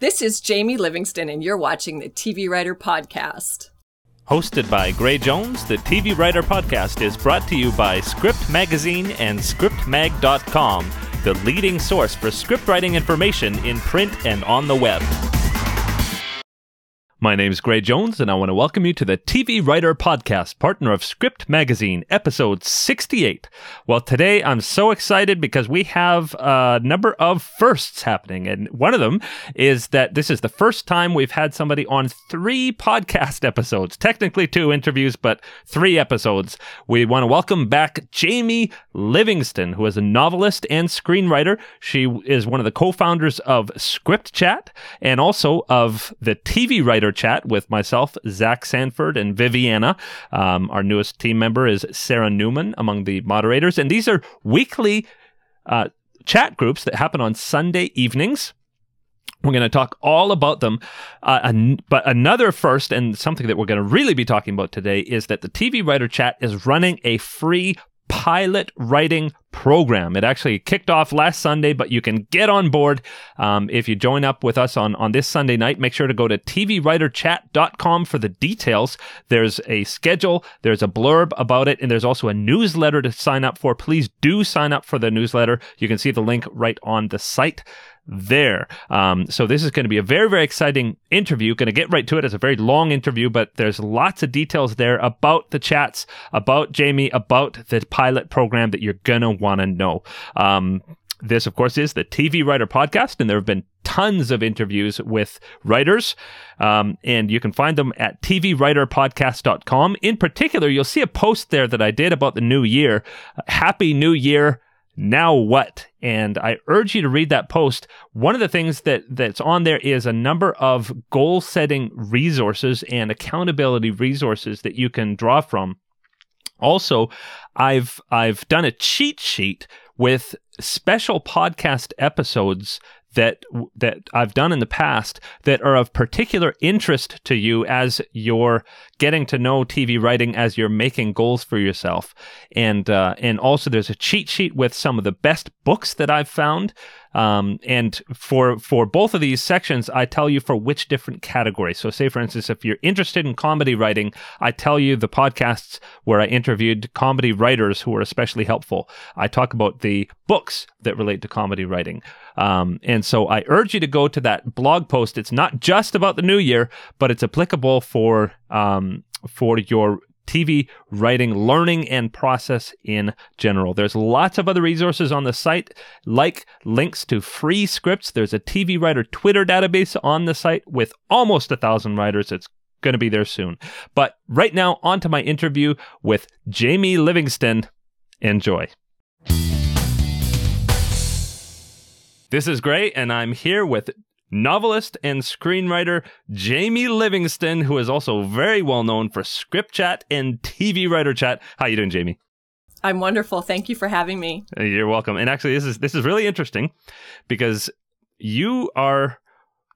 This is Jamie Livingston, and you're watching the TV Writer Podcast. Hosted by Gray Jones, the TV Writer Podcast is brought to you by Script Magazine and ScriptMag.com, the leading source for script writing information in print and on the web. My name is Gray Jones, and I want to welcome you to the TV Writer Podcast, partner of Script Magazine, episode 68. Well, today I'm so excited because we have a number of firsts happening, and one of them is that this is the first time we've had somebody on three podcast episodes. Technically, two interviews, but three episodes. We want to welcome back Jamie Livingston, who is a novelist and screenwriter. She is one of the co founders of Script Chat and also of the TV Writer chat with myself, Zach Sanford, and Viviana. Um, our newest team member is Sarah Newman among the moderators. And these are weekly uh, chat groups that happen on Sunday evenings. We're going to talk all about them. Uh, an- but another first, and something that we're going to really be talking about today, is that the TV Writer Chat is running a free pilot writing program. It actually kicked off last Sunday, but you can get on board um, if you join up with us on, on this Sunday night. Make sure to go to tvwriterchat.com for the details. There's a schedule, there's a blurb about it, and there's also a newsletter to sign up for. Please do sign up for the newsletter. You can see the link right on the site there. Um, so this is going to be a very, very exciting interview. Going to get right to it. It's a very long interview, but there's lots of details there about the chats, about Jamie, about the pilot program that you're going to want to know. Um, this, of course, is the TV Writer Podcast, and there have been tons of interviews with writers, um, and you can find them at tvwriterpodcast.com. In particular, you'll see a post there that I did about the new year. Happy New Year now what? And I urge you to read that post. One of the things that that's on there is a number of goal setting resources and accountability resources that you can draw from. Also, I've I've done a cheat sheet with special podcast episodes that that I've done in the past that are of particular interest to you as you're getting to know TV writing as you're making goals for yourself. And uh, and also there's a cheat sheet with some of the best books that I've found um, and for for both of these sections, I tell you for which different category. So, say for instance, if you're interested in comedy writing, I tell you the podcasts where I interviewed comedy writers who were especially helpful. I talk about the books that relate to comedy writing. Um, and so I urge you to go to that blog post. It's not just about the new year, but it's applicable for um, for your TV writing, learning, and process in general. There's lots of other resources on the site, like links to free scripts. There's a TV writer Twitter database on the site with almost a thousand writers. It's going to be there soon. But right now, on to my interview with Jamie Livingston. Enjoy. This is great, and I'm here with novelist and screenwriter Jamie Livingston, who is also very well known for script chat and TV writer chat. How you doing, Jamie? I'm wonderful. Thank you for having me. You're welcome. And actually, this is this is really interesting because you are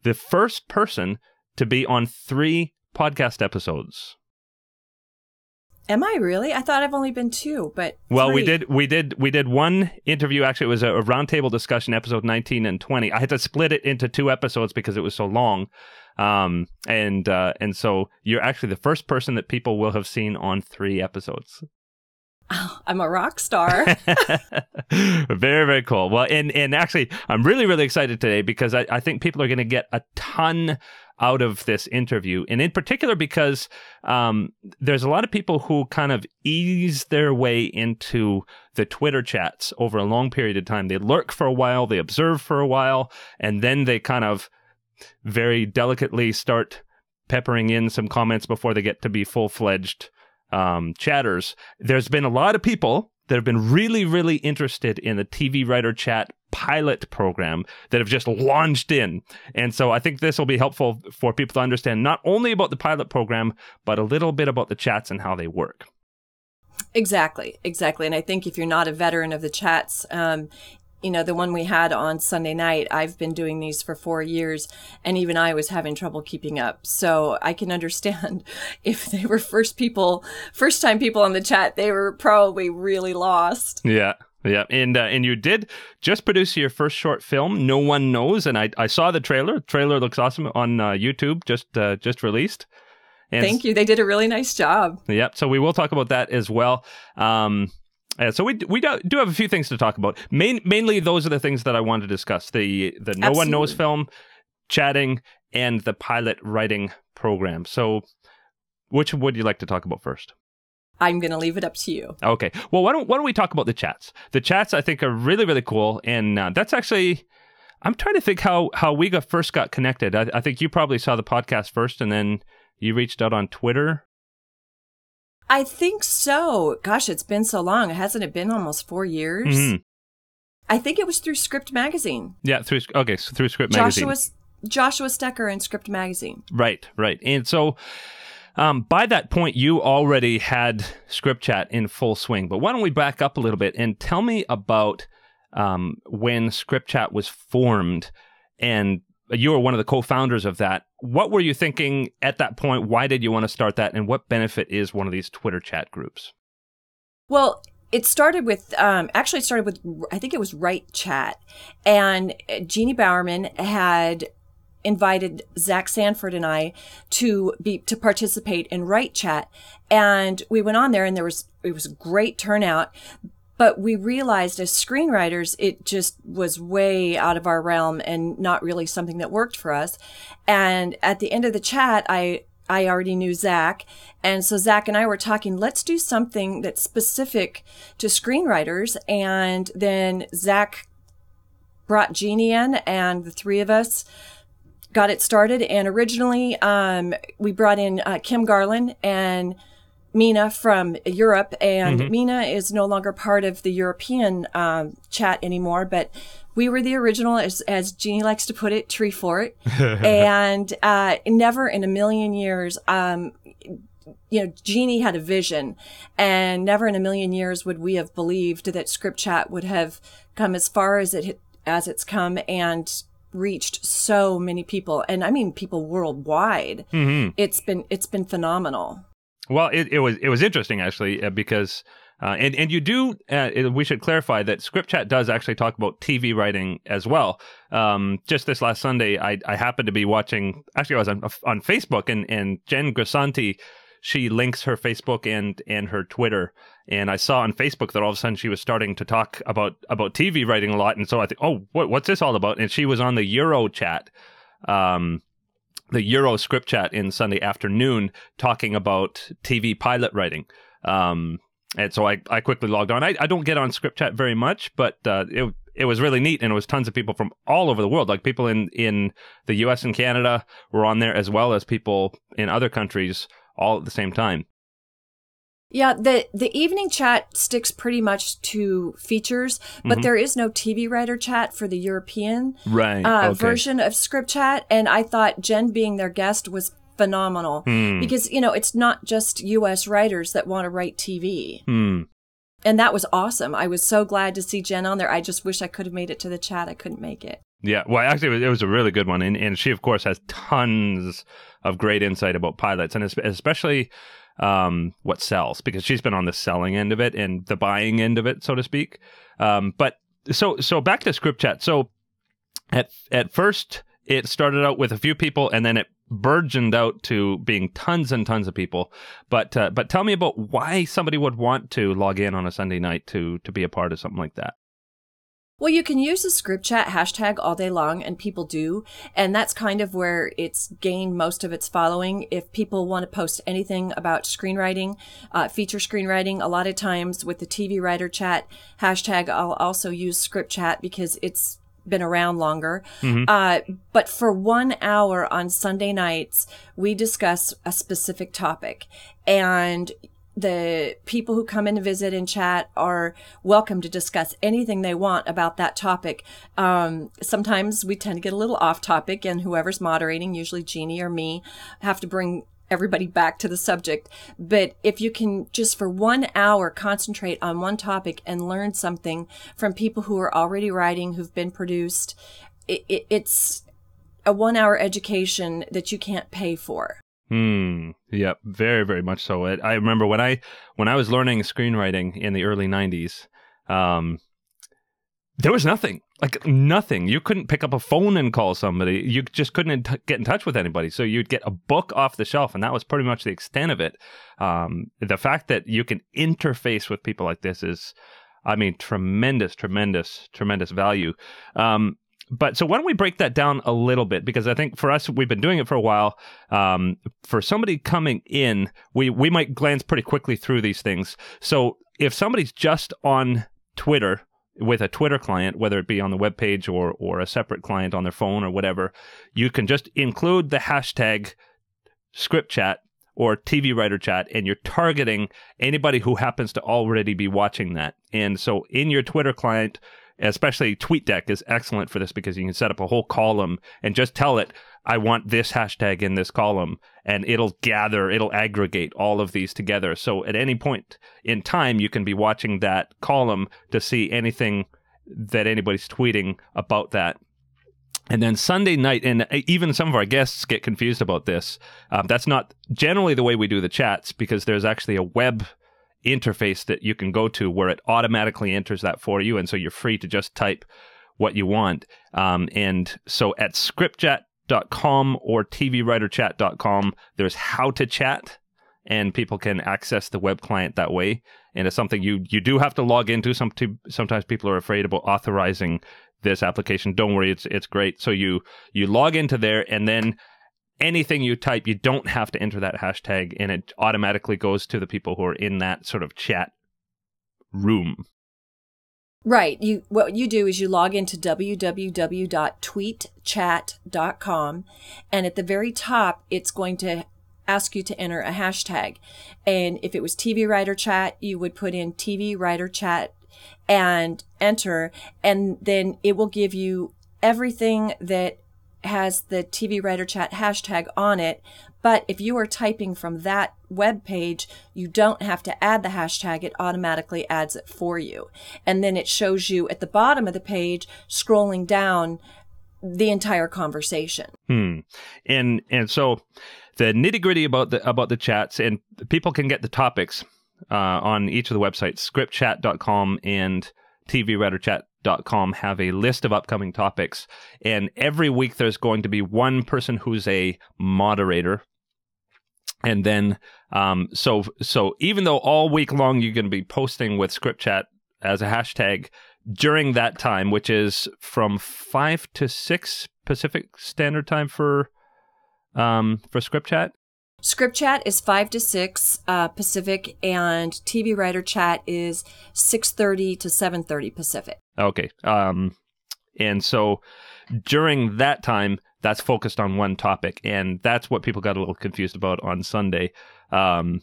the first person to be on three podcast episodes. Am I really? I thought I've only been two, but well, three. we did we did we did one interview. Actually, it was a, a roundtable discussion, episode nineteen and twenty. I had to split it into two episodes because it was so long, um, and uh, and so you're actually the first person that people will have seen on three episodes. Oh, I'm a rock star. very, very cool. Well, and and actually, I'm really, really excited today because I, I think people are going to get a ton out of this interview, and in particular because um, there's a lot of people who kind of ease their way into the Twitter chats over a long period of time. They lurk for a while, they observe for a while, and then they kind of very delicately start peppering in some comments before they get to be full fledged um, chatters. There's been a lot of people that have been really, really interested in the TV Writer Chat pilot program that have just launched in. And so I think this will be helpful for people to understand not only about the pilot program, but a little bit about the chats and how they work. Exactly, exactly. And I think if you're not a veteran of the chats, um, you know, the one we had on Sunday night, I've been doing these for four years, and even I was having trouble keeping up. So I can understand if they were first people, first time people on the chat, they were probably really lost. Yeah. Yeah, and uh, and you did just produce your first short film, No One Knows, and I, I saw the trailer. The trailer looks awesome on uh, YouTube, just uh, just released. And Thank you. They did a really nice job. Yep. So we will talk about that as well. Um, so we we do, do have a few things to talk about. Main, mainly, those are the things that I want to discuss: the the No Absolutely. One Knows film, chatting, and the pilot writing program. So, which would you like to talk about first? I'm going to leave it up to you. Okay. Well, why don't why don't we talk about the chats? The chats I think are really really cool, and uh, that's actually I'm trying to think how how we got first got connected. I, I, think you probably saw the podcast first, and then you reached out on Twitter. I think so. Gosh, it's been so long. Hasn't it been almost four years? Mm-hmm. I think it was through Script Magazine. Yeah, through okay, so through Script Joshua, Magazine. Joshua Stecker and Script Magazine. Right, right, and so um, by that point, you already had Script Chat in full swing. But why don't we back up a little bit and tell me about um, when Script Chat was formed and you were one of the co-founders of that. What were you thinking at that point? Why did you want to start that? And what benefit is one of these Twitter chat groups? Well, it started with um, actually it started with I think it was Write Chat, and Jeannie Bowerman had invited Zach Sanford and I to be to participate in Write Chat, and we went on there, and there was it was a great turnout. But we realized as screenwriters, it just was way out of our realm and not really something that worked for us. And at the end of the chat, I I already knew Zach. And so Zach and I were talking, let's do something that's specific to screenwriters. And then Zach brought Jeannie in and the three of us got it started. And originally, um, we brought in uh, Kim Garland and Mina from Europe, and mm-hmm. Mina is no longer part of the European um, chat anymore, but we were the original, as, as Jeannie likes to put it, tree fort. and uh, never in a million years, um, you know, Jeannie had a vision, and never in a million years would we have believed that Script Chat would have come as far as it as it's come, and reached so many people and i mean people worldwide. Mm-hmm. it's been it's been phenomenal. Well it, it was it was interesting actually uh, because uh, and and you do uh, we should clarify that script chat does actually talk about tv writing as well. Um, just this last sunday i i happened to be watching actually i was on on facebook and and jen grisanti she links her Facebook and and her Twitter. And I saw on Facebook that all of a sudden she was starting to talk about about TV writing a lot. And so I think, oh, what, what's this all about? And she was on the Euro chat, um, the Euro script chat in Sunday afternoon, talking about TV pilot writing. Um, and so I, I quickly logged on. I, I don't get on script chat very much, but uh, it it was really neat, and it was tons of people from all over the world. Like people in in the U.S. and Canada were on there, as well as people in other countries all at the same time. Yeah, the the evening chat sticks pretty much to features, but mm-hmm. there is no TV writer chat for the European right, uh, okay. version of script chat. And I thought Jen being their guest was phenomenal mm. because you know it's not just U.S. writers that want to write TV. Mm. And that was awesome. I was so glad to see Jen on there. I just wish I could have made it to the chat. I couldn't make it. Yeah, well, actually, it was, it was a really good one, and, and she, of course, has tons of great insight about pilots, and especially um, what sells, because she's been on the selling end of it and the buying end of it, so to speak. Um, but so, so back to script chat. So at at first, it started out with a few people, and then it burgeoned out to being tons and tons of people. But uh, but tell me about why somebody would want to log in on a Sunday night to to be a part of something like that. Well, you can use the script chat hashtag all day long, and people do. And that's kind of where it's gained most of its following. If people want to post anything about screenwriting, uh, feature screenwriting, a lot of times with the TV writer chat hashtag, I'll also use script chat because it's been around longer. Mm-hmm. Uh, but for one hour on Sunday nights, we discuss a specific topic. And the people who come in to visit and chat are welcome to discuss anything they want about that topic. Um, sometimes we tend to get a little off topic, and whoever's moderating, usually Jeannie or me, have to bring everybody back to the subject. But if you can just for one hour concentrate on one topic and learn something from people who are already writing, who've been produced, it, it, it's a one hour education that you can't pay for. Hmm. Yep. Very, very much so. I remember when I when I was learning screenwriting in the early '90s. Um, there was nothing like nothing you couldn't pick up a phone and call somebody you just couldn't get in touch with anybody so you'd get a book off the shelf and that was pretty much the extent of it um, the fact that you can interface with people like this is i mean tremendous tremendous tremendous value um, but so why don't we break that down a little bit because I think for us we've been doing it for a while. Um, for somebody coming in, we we might glance pretty quickly through these things. So if somebody's just on Twitter with a Twitter client, whether it be on the web page or or a separate client on their phone or whatever, you can just include the hashtag script chat or TV writer chat, and you're targeting anybody who happens to already be watching that. And so in your Twitter client, especially TweetDeck is excellent for this because you can set up a whole column and just tell it, I want this hashtag in this column, and it'll gather, it'll aggregate all of these together. So at any point in time, you can be watching that column to see anything that anybody's tweeting about that. And then Sunday night, and even some of our guests get confused about this. Um, that's not generally the way we do the chats because there's actually a web interface that you can go to where it automatically enters that for you. And so you're free to just type what you want. Um, and so at scriptchat.com or tvwriterchat.com, there's how to chat and people can access the web client that way. And it's something you, you do have to log into. Some, sometimes people are afraid about authorizing this application. Don't worry. It's, it's great. So you, you log into there and then anything you type, you don't have to enter that hashtag, and it automatically goes to the people who are in that sort of chat room. Right. You what you do is you log into www.tweetchat.com and at the very top it's going to ask you to enter a hashtag. And if it was TV writer chat, you would put in TV writer chat and enter and then it will give you everything that has the TV Writer Chat hashtag on it. But if you are typing from that web page, you don't have to add the hashtag. It automatically adds it for you. And then it shows you at the bottom of the page, scrolling down the entire conversation. Hmm. And, and so the nitty gritty about the, about the chats and people can get the topics, uh, on each of the websites, scriptchat.com and TVWriterChat com have a list of upcoming topics. And every week there's going to be one person who's a moderator. And then, um, so, so even though all week long you're going to be posting with script chat as a hashtag during that time, which is from five to six Pacific Standard Time for, um, for script chat. Script chat is five to six uh, Pacific, and TV writer chat is six thirty to seven thirty Pacific. Okay. Um, and so during that time, that's focused on one topic, and that's what people got a little confused about on Sunday. Um,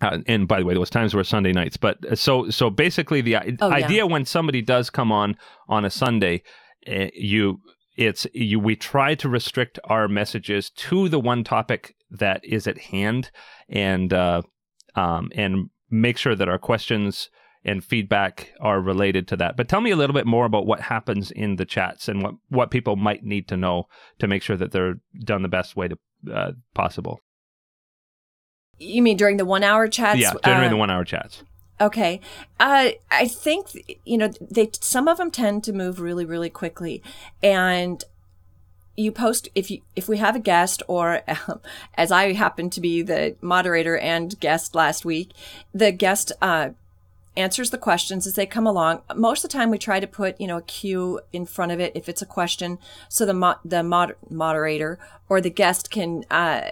uh, and by the way, those times were Sunday nights. But uh, so so basically, the oh, idea yeah. when somebody does come on on a Sunday, uh, you it's you we try to restrict our messages to the one topic that is at hand and uh, um, and make sure that our questions and feedback are related to that. But tell me a little bit more about what happens in the chats and what, what people might need to know to make sure that they're done the best way to uh, possible. You mean during the one hour chats? Yeah, during uh, the one hour chats. Okay. Uh, I think, you know, they, some of them tend to move really, really quickly. And you post, if you, if we have a guest or um, as I happen to be the moderator and guest last week, the guest, uh, answers the questions as they come along. Most of the time we try to put, you know, a cue in front of it if it's a question so the mo- the mod- moderator or the guest can uh,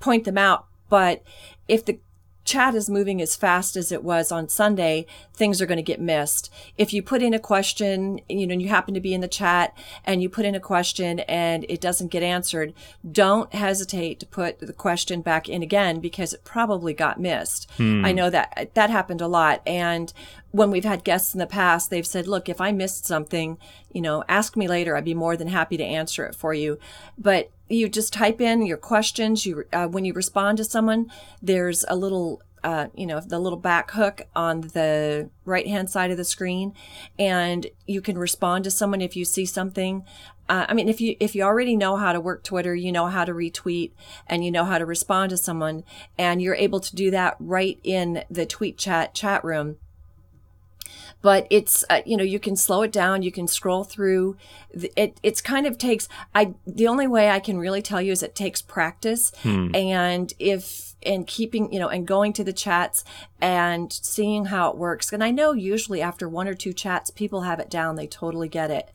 point them out. But if the chat is moving as fast as it was on Sunday, things are going to get missed. If you put in a question, you know, and you happen to be in the chat and you put in a question and it doesn't get answered, don't hesitate to put the question back in again because it probably got missed. Hmm. I know that that happened a lot. And when we've had guests in the past, they've said, look, if I missed something, you know, ask me later. I'd be more than happy to answer it for you. But you just type in your questions. You, uh, when you respond to someone, there's a little, uh, you know, the little back hook on the right hand side of the screen, and you can respond to someone if you see something. Uh, I mean, if you if you already know how to work Twitter, you know how to retweet, and you know how to respond to someone, and you're able to do that right in the tweet chat chat room but it's uh, you know you can slow it down you can scroll through. It it's kind of takes i the only way i can really tell you is it takes practice Hmm. and if and keeping you know and going to the chats and seeing how it works. And i know usually after one or two chats people have it down they totally get it.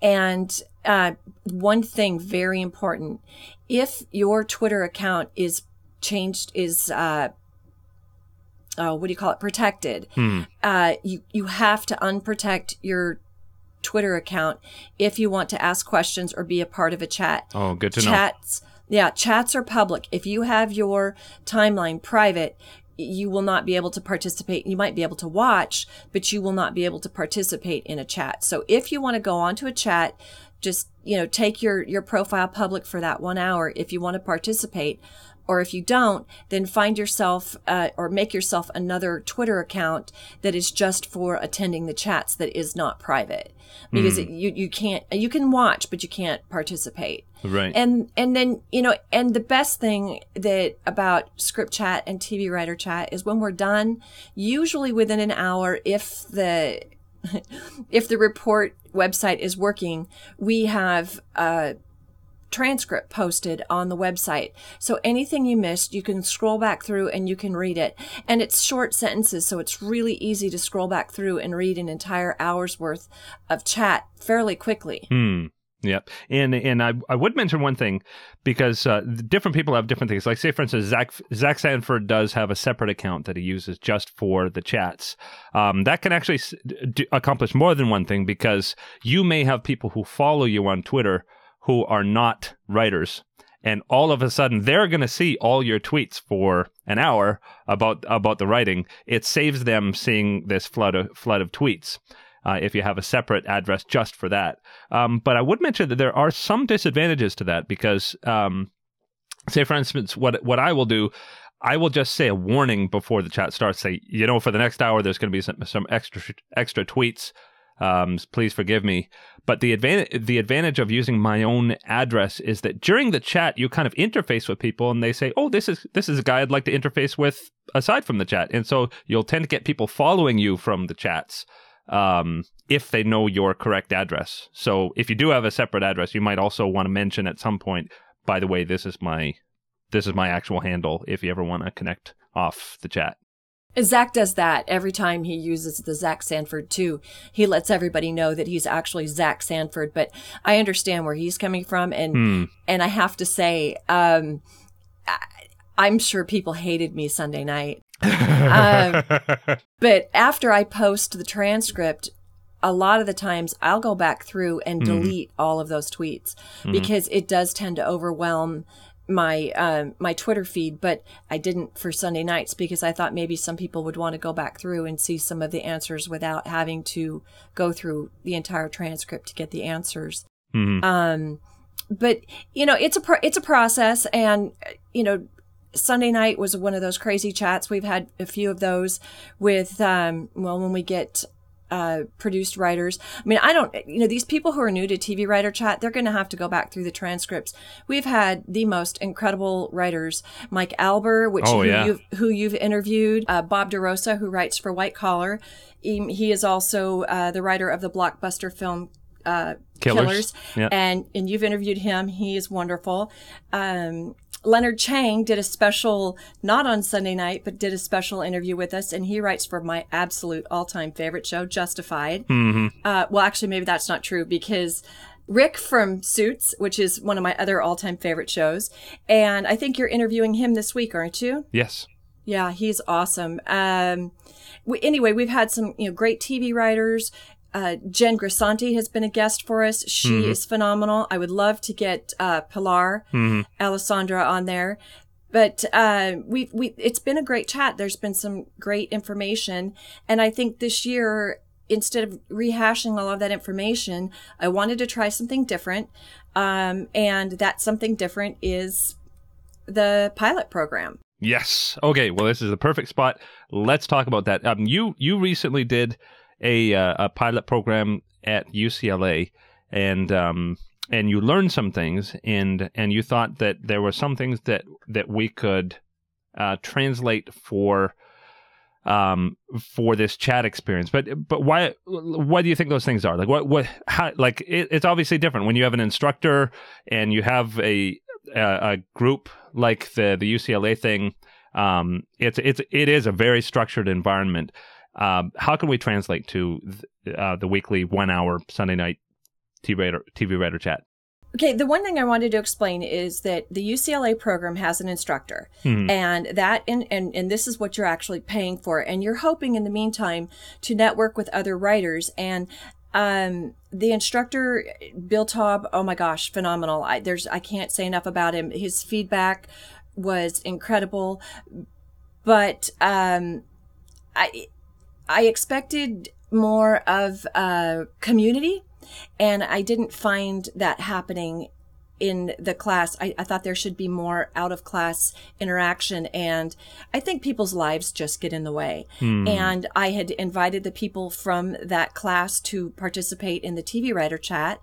And uh, one thing very important if your twitter account is changed is uh, uh, what do you call it protected Hmm. uh, you you have to unprotect your Twitter account if you want to ask questions or be a part of a chat. Oh, good to know. chats, yeah, chats are public. If you have your timeline private, you will not be able to participate. You might be able to watch, but you will not be able to participate in a chat. So if you want to go onto a chat, just you know take your your profile public for that one hour if you want to participate or if you don't, then find yourself uh, or make yourself another Twitter account that is just for attending the chats that is not private because it, you you can't you can watch but you can't participate. Right. And and then you know and the best thing that about script chat and TV writer chat is when we're done, usually within an hour, if the if the report website is working, we have a transcript posted on the website. So anything you missed, you can scroll back through and you can read it. And it's short sentences, so it's really easy to scroll back through and read an entire hour's worth of chat fairly quickly. Hmm. Yep. And and I, I would mention one thing because uh, different people have different things. Like say for instance, Zach Zach Sanford does have a separate account that he uses just for the chats. Um, that can actually s- do, accomplish more than one thing because you may have people who follow you on Twitter who are not writers. And all of a sudden, they're going to see all your tweets for an hour about about the writing. It saves them seeing this flood of flood of tweets uh, if you have a separate address just for that. Um, but I would mention that there are some disadvantages to that because, um, say for instance, what what I will do, I will just say a warning before the chat starts. Say, you know, for the next hour, there's going to be some, some extra extra tweets. Um, please forgive me. But the advantage the advantage of using my own address is that during the chat, you kind of interface with people, and they say, "Oh, this is this is a guy I'd like to interface with aside from the chat," and so you'll tend to get people following you from the chats um, if they know your correct address. So if you do have a separate address, you might also want to mention at some point, by the way, this is my this is my actual handle if you ever want to connect off the chat. Zach does that every time he uses the Zach Sanford too. He lets everybody know that he's actually Zach Sanford, but I understand where he's coming from, and Hmm. and I have to say, um, I, I'm sure people hated me Sunday night. Um, But after I post the transcript, a lot of the times I'll go back through and delete all of those tweets because it does tend to overwhelm my um, my Twitter feed. But I didn't for Sunday nights because I thought maybe some people would want to go back through and see some of the answers without having to go through the entire transcript to get the answers. Mhm. Um, but you know, it's a pro- it's a process, and uh, you know, Sunday night was one of those crazy chats. We've had a few of those with, um, well, when we get uh, produced writers. I mean, I don't, you know, these people who are new to TV writer chat, they're going to have to go back through the transcripts. We've had the most incredible writers, Mike Alber, which Oh, who, yeah. you've, who you've interviewed, uh, Bob DeRosa, who writes for White Collar. He, he is also uh, the writer of the blockbuster film uh, Killers. Killers, Yeah. and and you've interviewed him. He is wonderful. Um, Leonard Chang did a special, not on Sunday night, but did a special interview with us, and he writes for my absolute all-time favorite show, Justified. Mhm. Uh, well, actually, maybe that's not true because Rick from Suits, which is one of my other all-time favorite shows, and I think you're interviewing him this week, aren't you? Yes. Yeah, he's awesome. Um, we, anyway, we've had some you know great TV writers. Uh, Jen Grisanti has been a guest for us. She is phenomenal. I would love to get uh, Pilar Mhm. Alessandra on there. But uh, we we it's been a great chat. There's been some great information, and I think this year instead of rehashing all of that information, I wanted to try something different, um, and that something different is the pilot program. Yes. Okay. Well, this is the perfect spot. Let's talk about that. Um, you you recently did a uh, a pilot program at UCLA, and um, and you learned some things, and and you thought that there were some things that that we could uh, translate for um, for this chat experience. But but why why do you think those things are like what what how, like it, it's obviously different when you have an instructor and you have a a, a group like the the UCLA thing. Um, it's it's it is a very structured environment. Um, how can we translate to uh, the weekly one hour Sunday night TV writer TV writer chat? Okay, the one thing I wanted to explain is that the UCLA program has an instructor, mm-hmm. and that and, and and this is what you're actually paying for, and you're hoping in the meantime to network with other writers and. Um, the instructor, Bill Taub, oh my gosh, phenomenal. I, there's, I can't say enough about him. His feedback was incredible, but, um, I, I expected more of a community and I didn't find that happening in the class. I, I, thought there should be more out of class interaction. And I think people's lives just get in the way. Hmm. And I had invited the people from that class to participate in the TV writer chat.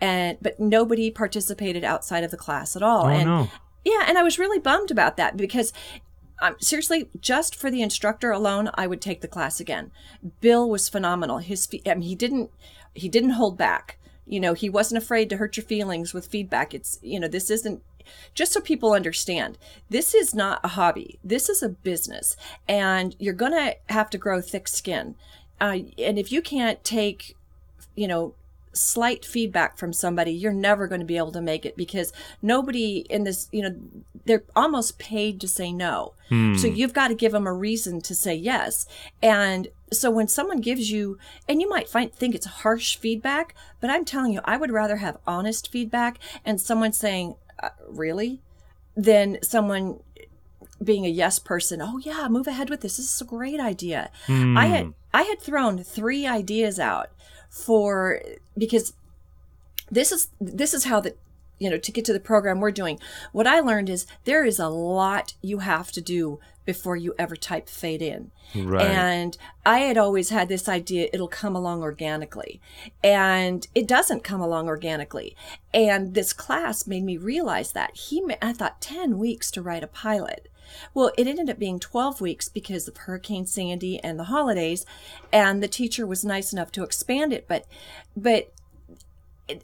And, but nobody participated outside of the class at all. Oh, and no. yeah, and I was really bummed about that because um, seriously, just for the instructor alone, I would take the class again. Bill was phenomenal. His, I mean, he didn't, he didn't hold back. You know, he wasn't afraid to hurt your feelings with feedback. It's, you know, this isn't just so people understand this is not a hobby this is a business and you're gonna have to grow thick skin uh, and if you can't take you know slight feedback from somebody, you're never going to be able to make it because nobody in this, you know, they're almost paid to say no. Hmm. So you've got to give them a reason to say yes. And so when someone gives you, and you might find, think it's harsh feedback, but I'm telling you, I would rather have honest feedback and someone saying, uh, really? Than someone being a yes person. Oh yeah, move ahead with this. This is a great idea. Hmm. I had, I had thrown three ideas out for because this is this is how the you know to get to the program we're doing. What i learned is there is a lot you have to do before you ever type fade in. Right. and i had always had this idea it'll come along organically. And it doesn't come along organically. And this class made me realize that. He i thought 10 weeks to write a pilot well, it ended up being 12 weeks because of Hurricane Sandy and the holidays, and the teacher was nice enough to expand it. But, but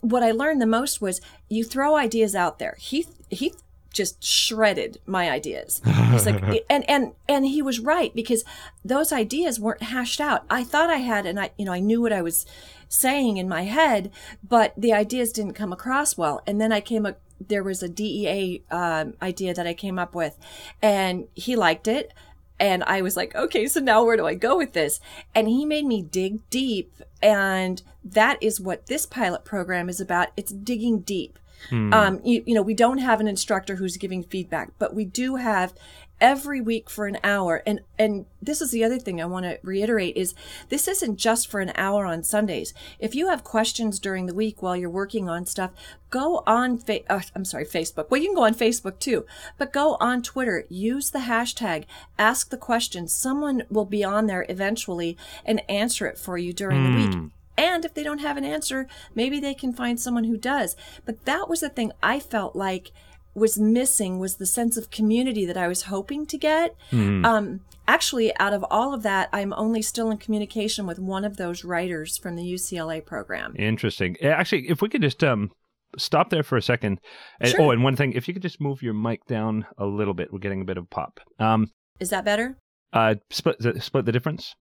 what I learned the most was you throw ideas out there. He, he just shredded my ideas. He's like, and, and, and he was right because those ideas weren't hashed out. I thought I had, and I, you know, I knew what I was saying in my head, but the ideas didn't come across well. And then I came there was a DEA um, idea that I came up with, and he liked it. And I was like, okay, so now where do I go with this? And he made me dig deep. And that is what this pilot program is about. It's digging deep. Hmm. Um, you, you know, we don't have an instructor who's giving feedback, but we do have every week for an hour. And, and this is the other thing I want to reiterate is this isn't just for an hour on Sundays. If you have questions during the week while you're working on stuff, go on, fa- uh, I'm sorry, Facebook. Well, you can go on Facebook too, but go on Twitter, use the hashtag, ask the question. Someone will be on there eventually and answer it for you during mm. the week. Hmm. And if they don't have an answer, maybe they can find someone who does. But that was the thing I felt like was missing was the sense of community that I was hoping to get. Mm. Um, actually, out of all of that, I'm only still in communication with one of those writers from the UCLA program. Interesting. Actually, if we could just um, stop there for a second. And, sure. Oh, and one thing, if you could just move your mic down a little bit, we're getting a bit of pop. Um, Is that better? Uh, split split the difference.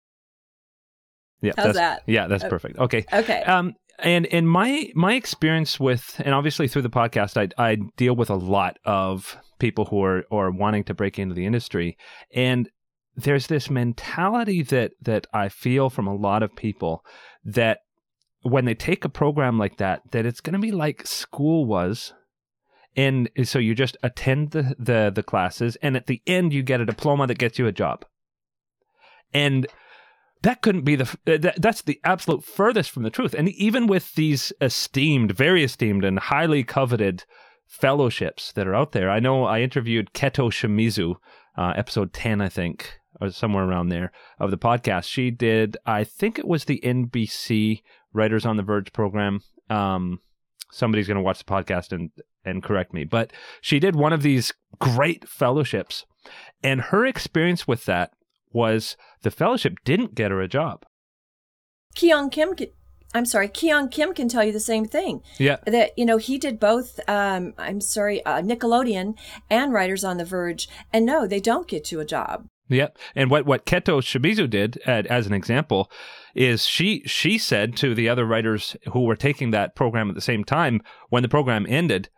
Yeah, How's that? Yeah, that's okay. perfect. Okay. Okay. Um, and in my my experience with and obviously through the podcast I, I deal with a lot of people who are are wanting to break into the industry. And there's this mentality that that I feel from a lot of people that when they take a program like that that it's going to be like school was. And so you just attend the, the the classes and at the end you get a diploma that gets you a job. And that couldn't be the uh, that, that's the absolute furthest from the truth. And even with these esteemed very esteemed and highly coveted fellowships that are out there i know i interviewed keto shimizu uh, episode 10 i think or somewhere around there of the podcast. She did i think it was the nbc writers on the verge program. Um, somebody's going to watch the podcast and and correct me. But she did one of these great fellowships and her experience with that was the fellowship didn't get her a job. Keon Kim, I'm sorry, Keon Kim can tell you the same thing. Yeah. That, you know, he did both, um, I'm sorry, uh, Nickelodeon and Writers on the Verge. And no, they don't get you a job. Yep. And what, what Keto Shimizu did, uh, as an example, is she she said to the other writers who were taking that program at the same time when the program ended,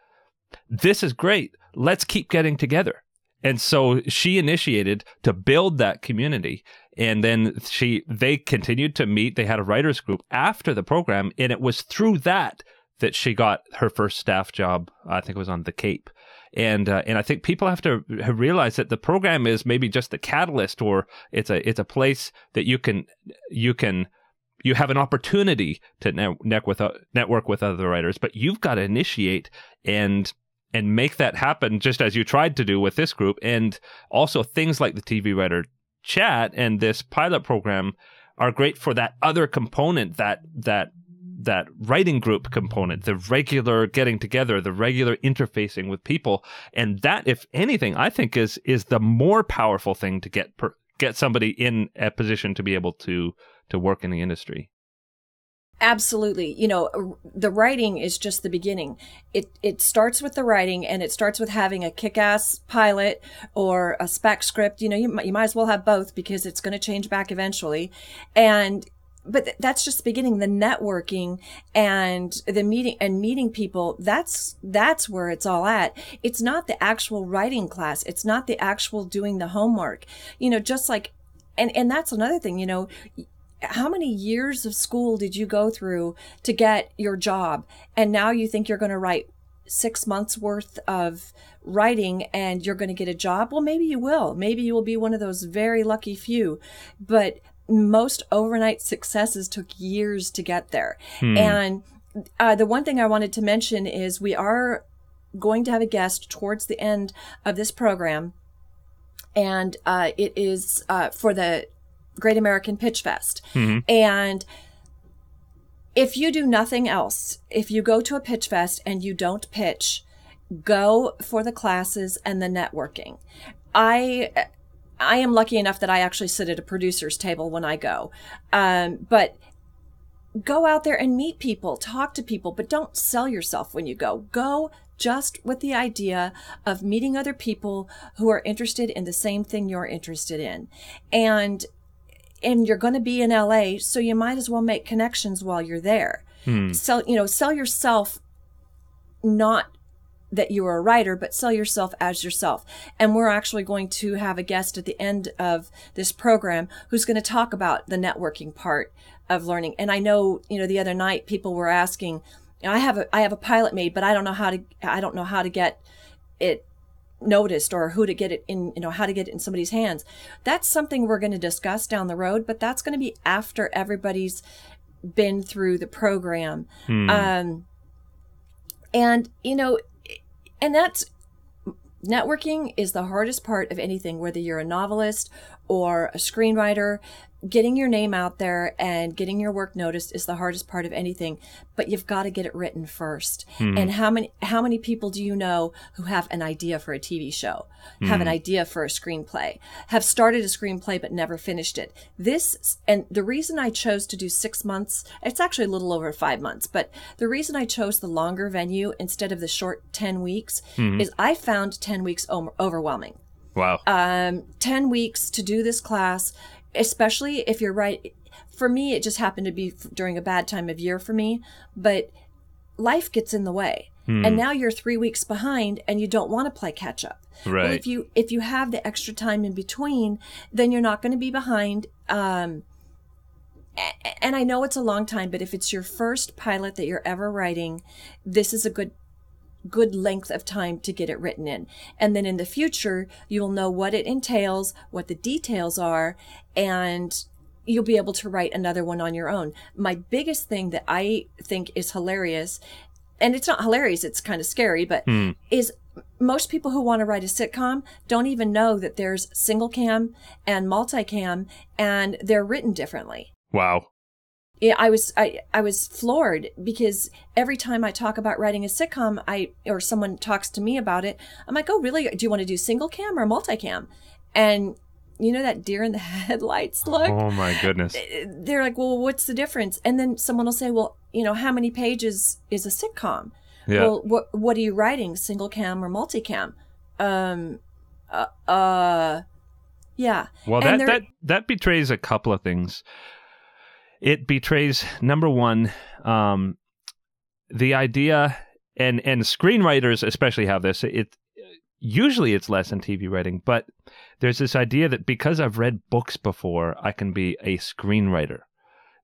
"This is great. Let's keep getting together." And so she initiated to build that community. And then she they continued to meet. They had a writers group after the program, and it was through that that she got her first staff job. I think it was on the Cape and uh, and I think people have to realize that the program is maybe just a catalyst, or it's a it's a place that you can you can you have an opportunity to network with uh, network with other writers, but you've got to initiate and and make that happen, just as you tried to do with this group, and also things like the TV writer chat and this pilot program are great for that other component that that that writing group component, the regular getting together, the regular interfacing with people, and that, if anything, I think is is the more powerful thing to get per, get somebody in a position to be able to to work in the industry. Absolutely. You know, the writing is just the beginning. It it starts with the writing and it starts with having a kick-ass pilot or a spec script. You know, you, you might as well have both because it's going to change back eventually. And but that's just beginning the networking and the meeting and meeting people that's that's where it's all at it's not the actual writing class it's not the actual doing the homework you know just like and and that's another thing you know how many years of school did you go through to get your job? And now you think you're going to write six months worth of writing and you're going to get a job? Well maybe you will. Maybe you will be one of those very lucky few. But most overnight successes took years to get there. Hmm. And uh, the one thing I wanted to mention is we are going to have a guest towards the end of this program, and uh, it is uh, for the Great American Pitch Fest. Mm-hmm. And if you do nothing else, if you go to a pitch fest and you don't pitch, go for the classes and the networking. I I am lucky enough that I actually sit at a producer's table when I go. Um, but go out there and meet people, talk to people, but don't sell yourself when you go. Go just with the idea of meeting other people who are interested in the same thing you're interested in. And and you're going to be in LA, so you might as well make connections while you're there. Hmm. Sell, you know, sell yourself not that you are a writer, but sell yourself as yourself. And we're actually going to have a guest at the end of this program who's going to talk about the networking part of learning. And I know, you know, the other night people were asking, I have a, I have a pilot made, but I don't know how to, I don't know how to get it noticed or who to get it in, you know, how to get it in somebody's hands. That's something we're going to discuss down the road, but that's going to be after everybody's been through the program. Hmm. Um, and, you know, and that's networking is the hardest part of anything, whether you're a novelist or a screenwriter getting your name out there and getting your work noticed is the hardest part of anything but you've got to get it written first hmm. and how many how many people do you know who have an idea for a tv show hmm. have an hmm. idea for a screenplay have started a screenplay but never finished it this and the reason i chose to do six months it's actually a little over five months but the reason i chose the longer venue instead of the short 10 weeks hmm. is i found 10 weeks overwhelming Wow. Um, 10 weeks to do this class especially if you're right. For me, it just happened to be during a bad time of year for me, but life gets in the way. Hmm. And now you're three weeks behind and you don't want to play catch up. Right. Well, if you if you have the extra time in between, then you're not going to be behind. Um, and I know it's a long time, but if it's your first pilot that you're ever writing, this is a good good length of time to get it written in. And then in the future, you'll know what it entails, what the details are, and you'll be able to write another one on your own. My biggest thing that I think is hilarious, and it's not hilarious, it's kind of scary, but hmm. is most people who want to write a sitcom don't even know that there's single cam and multicam and they're written differently. Wow. I was I, I was floored because every time I talk about writing a sitcom, I or someone talks to me about it, I'm like, oh really? Do you want to do single cam or multicam? And you know that deer in the headlights look. Oh my goodness. They're like, well, what's the difference? And then someone will say, well, you know, how many pages is a sitcom? Yeah. Well, what what are you writing, single cam or multicam? Um, uh, uh yeah. Well, And that, that that betrays a couple of things. It betrays number one, um, the idea, and and screenwriters especially have this. It usually it's less in TV writing, but there's this idea that because I've read books before, I can be a screenwriter.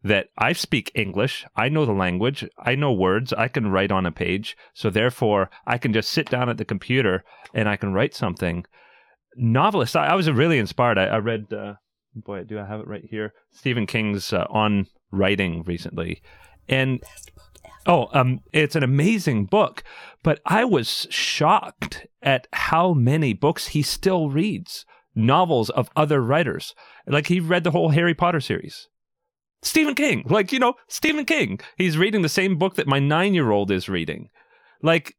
That I speak English, I know the language, I know words, I can write on a page, so therefore I can just sit down at the computer and I can write something novelist. I, I was really inspired. I, I read, uh, boy, do I have it right here? Stephen King's uh, On Writing recently, and oh, um, it's an amazing book. But I was shocked at how many books he still reads, novels of other writers. Like he read the whole Harry Potter series. Stephen King, like you know, Stephen King. He's reading the same book that my nine-year-old is reading. Like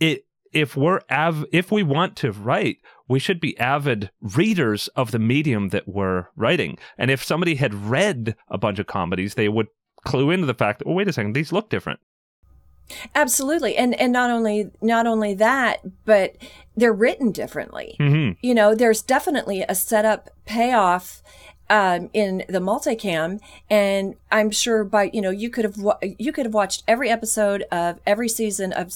it if we're av if we want to write we should be avid readers of the medium that we're writing and if somebody had read a bunch of comedies they would clue into the fact that oh wait a second these look different Absolutely. And and not only not only that, but they're written differently. mm-hmm. You know, there's definitely a setup payoff um, in the multicam, and I'm sure by you know you could have wa- you could have watched every episode of every season of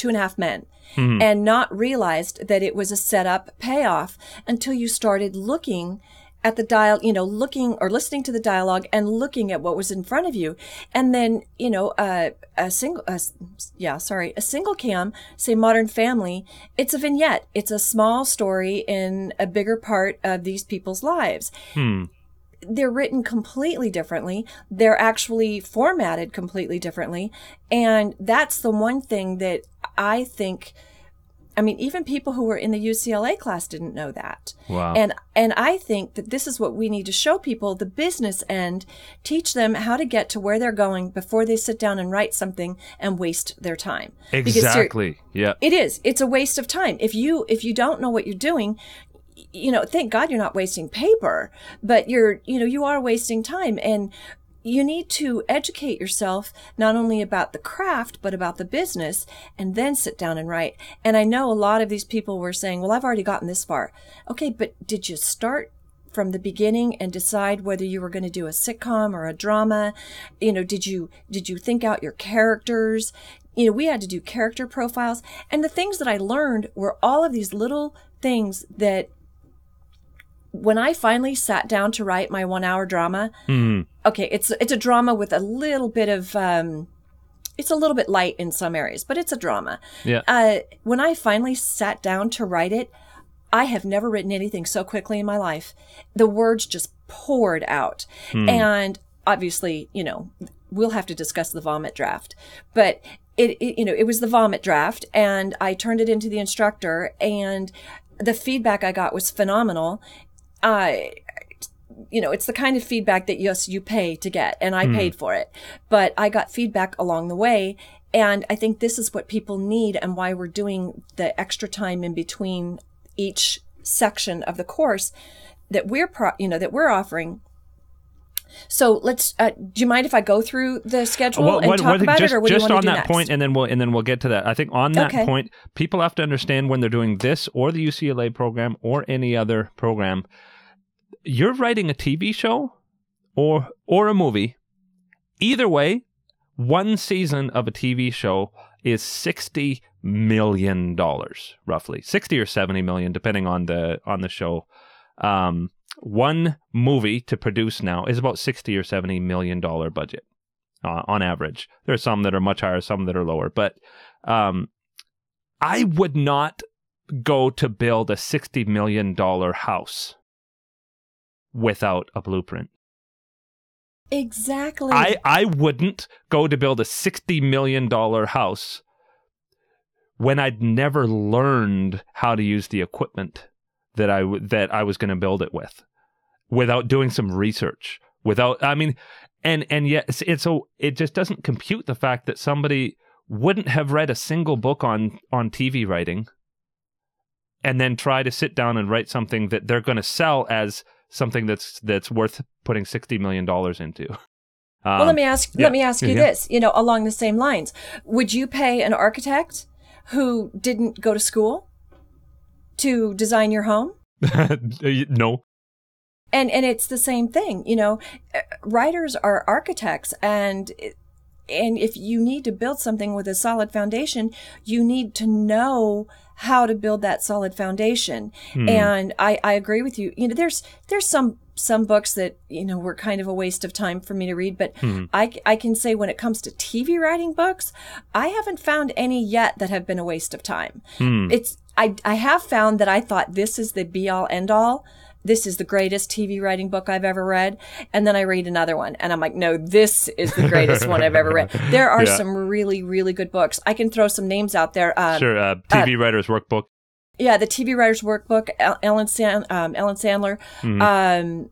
Two and a Half Men, Mhm. and not realized that it was a setup payoff until you started looking at the dial, you know, looking or listening to the dialogue and looking at what was in front of you. And then, you know, uh, a single, uh, yeah, sorry, a single cam, say Modern Family, it's a vignette. It's a small story in a bigger part of these people's lives hmm. they're written completely differently. They're actually formatted completely differently. And that's the one thing that I think, I mean, even people who were in the UCLA class didn't know that. wow And, and I think that this is what we need to show people the business end, teach them how to get to where they're going before they sit down and write something and waste their time. Exactly yeah it is. It's a waste of time. If you if you don't know what you're doing, you know, thank God you're not wasting paper, but you're, you know, you are wasting time and you need to educate yourself not only about the craft but about the business and then sit down and write. And I know a lot of these people were saying, "Well, I've already gotten this far." Okay, but did you start from the beginning and decide whether you were going to do a sitcom or a drama you know did you did you think out your characters you know we had to do character profiles and the things that i learned were all of these little things that when i finally sat down to write my one hour drama Hmm. okay it's it's a drama with a little bit of um it's a little bit light in some areas but it's a drama yeah uh, when I finally sat down to write it, I have never written anything so quickly in my life. The words just poured out. And obviously, you know, we'll have to discuss the vomit draft, but it, it, you know, it was the vomit draft and I turned it into the instructor and the feedback I got was phenomenal. I, you know, it's the kind of feedback that yes, you pay to get, and I paid for it. But I got feedback along the way. And I think this is what people need and why we're doing the extra time in between each section of the course that we're, pro- you know, that we're offering. So let's, uh, do you mind if I go through the schedule and talk about just, it or what do you just on that next? point, and then we'll and then we'll get to that. I think on that Okay. point, people have to understand when they're doing this or the UCLA program or any other program, you're writing a TV show or or a movie. Either way, one season of a TV show is sixty million dollars, roughly sixty or seventy million, depending on the on the show. Um, one movie to produce now is about sixty or seventy million dollar budget uh, on average. There are some that are much higher, some that are lower, but um, I would not go to build a sixty million dollar house without a blueprint. Exactly. I I wouldn't go to build a sixty million dollar house when I'd never learned how to use the equipment that I w- that I was going to build it with, without doing some research. Without, I mean, and and yet it's, it's so it just doesn't compute the fact that somebody wouldn't have read a single book on on TV writing, and then try to sit down and write something that they're going to sell as something that's that's worth putting 60 million dollars into. Um, well, let me ask yeah, let me ask you yeah. this, you know, along the same lines. Would you pay an architect who didn't go to school to design your home? no. And and it's the same thing, you know, writers are architects and and if you need to build something with a solid foundation, you need to know how to build that solid foundation. Hmm. And I, I agree with you. You know, there's there's some some books that you know were kind of a waste of time for me to read, but hmm. I I can say when it comes to TV writing books, I haven't found any yet that have been a waste of time. Hmm. It's I I have found that I thought this is the be all end all this is the greatest TV writing book I've ever read. And then I read another one and I'm like, no, this is the greatest one I've ever read. There are yeah. some really, really good books. I can throw some names out there. Um, sure. Uh, TV uh, Writer's Workbook. Yeah, the TV Writer's Workbook, Ellen, San, um, Ellen Sandler. Mm-hmm. Um,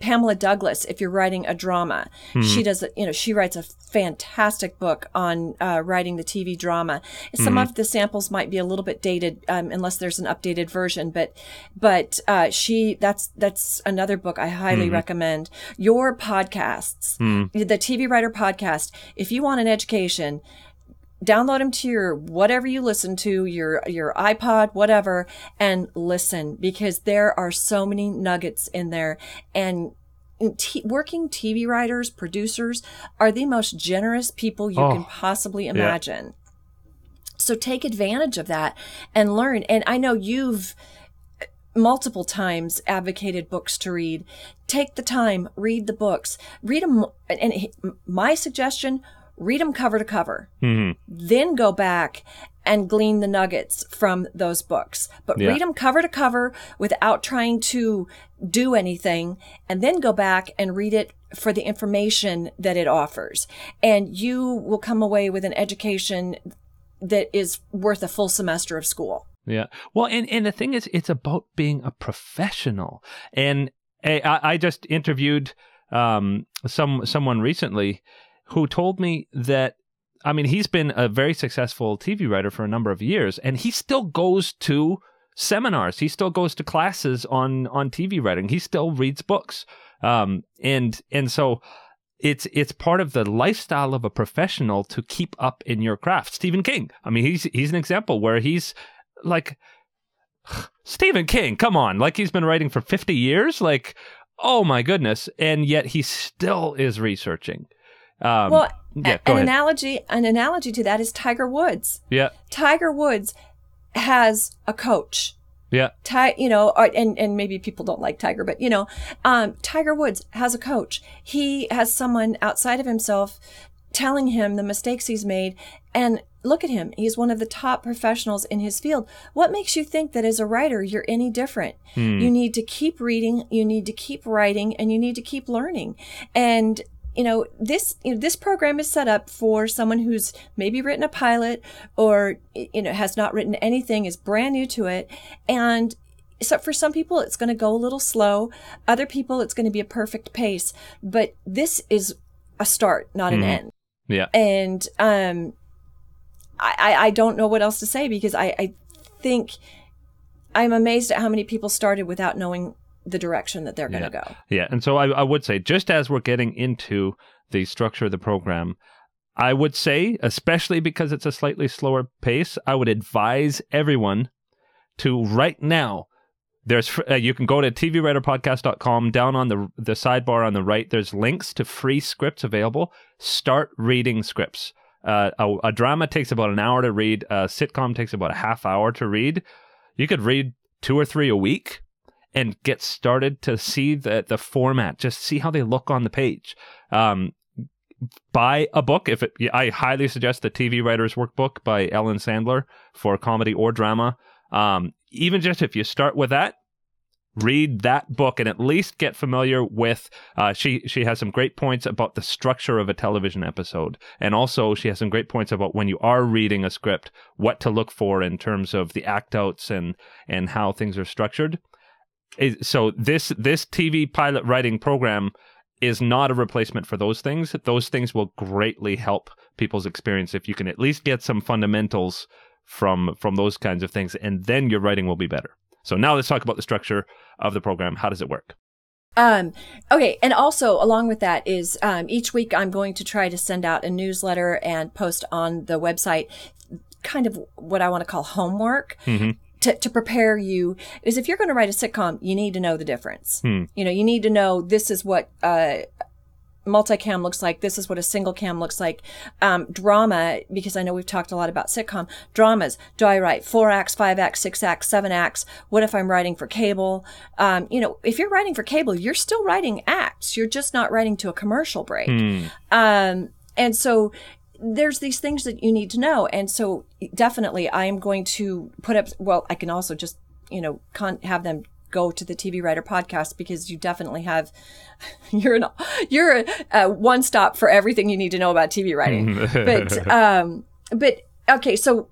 Pamela Douglas, if you're writing a drama, mm-hmm. she does, you know, she writes a fantastic book on uh, writing the TV drama. Some mm-hmm. of the samples might be a little bit dated, um, unless there's an updated version, but, but, uh, she, that's, that's another book I highly mm-hmm. recommend. Your podcasts, hmm. the TV Writer podcast, if you want an education, download them to your whatever you listen to, your your iPod, whatever, and listen because there are so many nuggets in there. And T- working TV writers, producers are the most generous people you oh, can possibly imagine. Yeah. So take advantage of that and learn. And I know you've uh, multiple times advocated books to read. Take the time, read the books, read them. And my suggestion, read them cover to cover, mm-hmm. then go back and glean the nuggets from those books. But yeah. read them cover to cover without trying to do anything, and then go back and read it for the information that it offers. And you will come away with an education that is worth a full semester of school. Yeah. Well, and, and the thing is, it's about being a professional. And I, I just interviewed um, some someone recently who told me that I mean, he's been a very successful TV writer for a number of years, and he still goes to seminars. He still goes to classes on on TV writing. He still reads books, um, and and so it's it's part of the lifestyle of a professional to keep up in your craft. Stephen King. I mean, he's he's an example where he's like Stephen King. Come on, like he's been writing for fifty years. Like, oh my goodness, and yet he still is researching. Um, well, yeah, an ahead. analogy an analogy to that is Tiger Woods. Yeah, Tiger Woods has a coach. Yeah, Ty, you know, and and maybe people don't like Tiger, but you know, um, Tiger Woods has a coach. He has someone outside of himself telling him the mistakes he's made and look at him. He's one of the top professionals in his field. What makes you think that as a writer, you're any different? Hmm. You need to keep reading, you need to keep writing, and you need to keep learning. And you know this you know, this program is set up for someone who's maybe written a pilot or you know has not written anything is brand new to it. And so for some people it's going to go a little slow. Other people it's going to be a perfect pace. But this is a start not an mm-hmm. end. Yeah. And um I, I don't know what else to say because I, I think I'm amazed at how many people started without knowing the direction that they're going to go. Yeah. And so I, I would say, just as we're getting into the structure of the program, I would say, especially because it's a slightly slower pace, I would advise everyone to right now. There's uh, you can go to tvwriterpodcast.com down on the the sidebar on the right. There's links to free scripts available. Start reading scripts. Uh, a, a drama takes about an hour to read. A sitcom takes about a half hour to read. You could read two or three a week and get started to see the the format, just see how they look on the page. Um, buy a book if it. I highly suggest the TV Writer's Workbook by Ellen Sandler for comedy or drama. Um, even just if you start with that, read that book and at least get familiar with uh, she she has some great points about the structure of a television episode and also she has some great points about when you are reading a script what to look for in terms of the act outs and and how things are structured so this this TV pilot writing program is not a replacement for those things. Those things will greatly help people's experience if you can at least get some fundamentals from from those kinds of things, and then your writing will be better. So now let's talk about the structure of the program. How does it work? Um, okay. And also along with that is, um, each week I'm going to try to send out a newsletter and post on the website kind of what I want to call homework. Mm-hmm. To, to prepare you is if you're going to write a sitcom, you need to know the difference. Hmm. You know, you need to know this is what, uh, multicam looks like. This is what a single cam looks like. Um, drama, because I know we've talked a lot about sitcom dramas. Do I write four acts, five acts, six acts, seven acts? What if I'm writing for cable? Um, you know, if you're writing for cable, you're still writing acts. You're just not writing to a commercial break. Hmm. Um, and so there's these things that you need to know. And so definitely I am going to put up, well, I can also just, you know, con- have them go to the TV Writer podcast because you definitely have, you're an, you're a, a one stop for everything you need to know about TV writing. but, um, but okay. So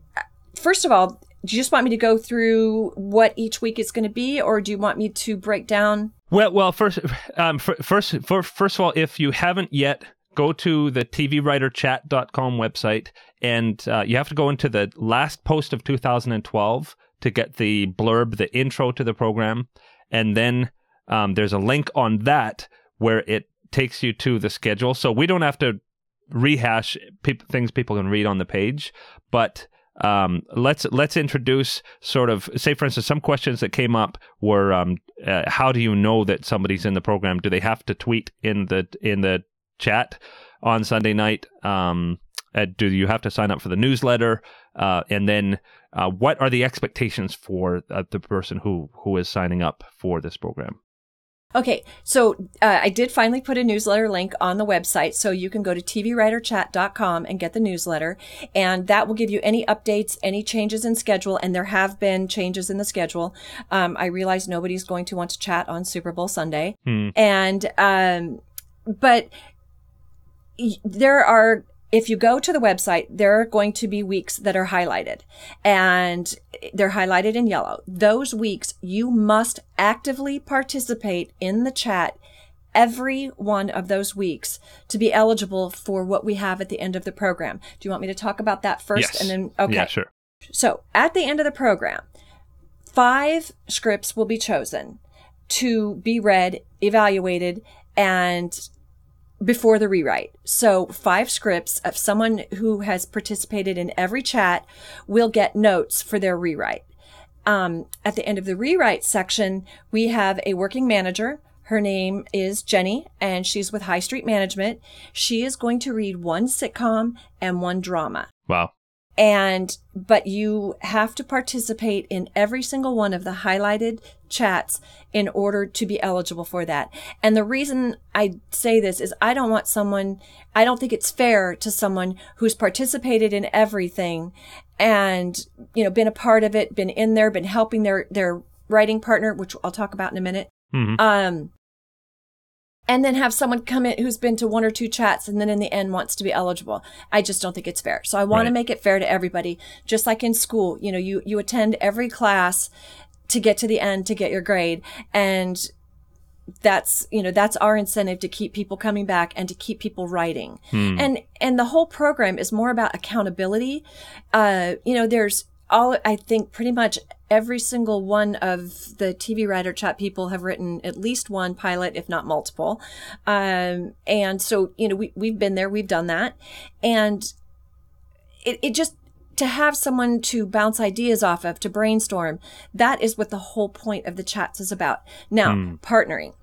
first of all, do you just want me to go through what each week is going to be, or do you want me to break down? Well, well, first, um, f- first, for, first of all, if you haven't yet, go to the tvwriterchat.com website, and uh, you have to go into the last post of 2012 to get the blurb, the intro to the program, and then um, there's a link on that where it takes you to the schedule. So we don't have to rehash peop things people can read on the page, but um, let's let's introduce sort of say for instance some questions that came up were um, uh, how do you know that somebody's in the program? Do they have to tweet in the in the chat on Sunday night? Um, do you have to sign up for the newsletter? Uh, and then uh, what are the expectations for uh, the person who who is signing up for this program? Okay, so uh, I did finally put a newsletter link on the website, so you can go to tvwriterchat.com and get the newsletter, and that will give you any updates, any changes in schedule, and there have been changes in the schedule. Um, I realize nobody's going to want to chat on Super Bowl Sunday, Hmm. and um, but there are if you go to the website, there are going to be weeks that are highlighted and they're highlighted in yellow. Those weeks, you must actively participate in the chat every one of those weeks to be eligible for what we have at the end of the program. Do you want me to talk about that first Yes. and then, okay. Yeah, sure. So at the end of the program, five scripts will be chosen to be read, evaluated, and before the rewrite. So five scripts of someone who has participated in every chat will get notes for their rewrite. Um, at the end of the rewrite section, we have a working manager. Her name is Jenny and she's with High Street Management. She is going to read one sitcom and one drama Wow. And but you have to participate in every single one of the highlighted chats in order to be eligible for that and the reason i say this is i don't want someone i don't think it's fair to someone who's participated in everything and you know been a part of it been in there been helping their their writing partner which i'll talk about in a minute Mhm. um and then have someone come in who's been to one or two chats and then in the end wants to be eligible. I just don't think it's fair. So I want to make it fair to everybody. Just like in school, you know, you, you attend every class to get to the end to get your grade. And that's, you know, that's our incentive to keep people coming back and to keep people writing. And, and the whole program is more about accountability. Uh, you know, there's all, I think pretty much every single one of the TV writer chat people have written at least one pilot, if not multiple. Um, and so, you know, we, we've been there, we've done that. And it, it just, to have someone to bounce ideas off of, to brainstorm, that is what the whole point of the chats is about. Now, partnering.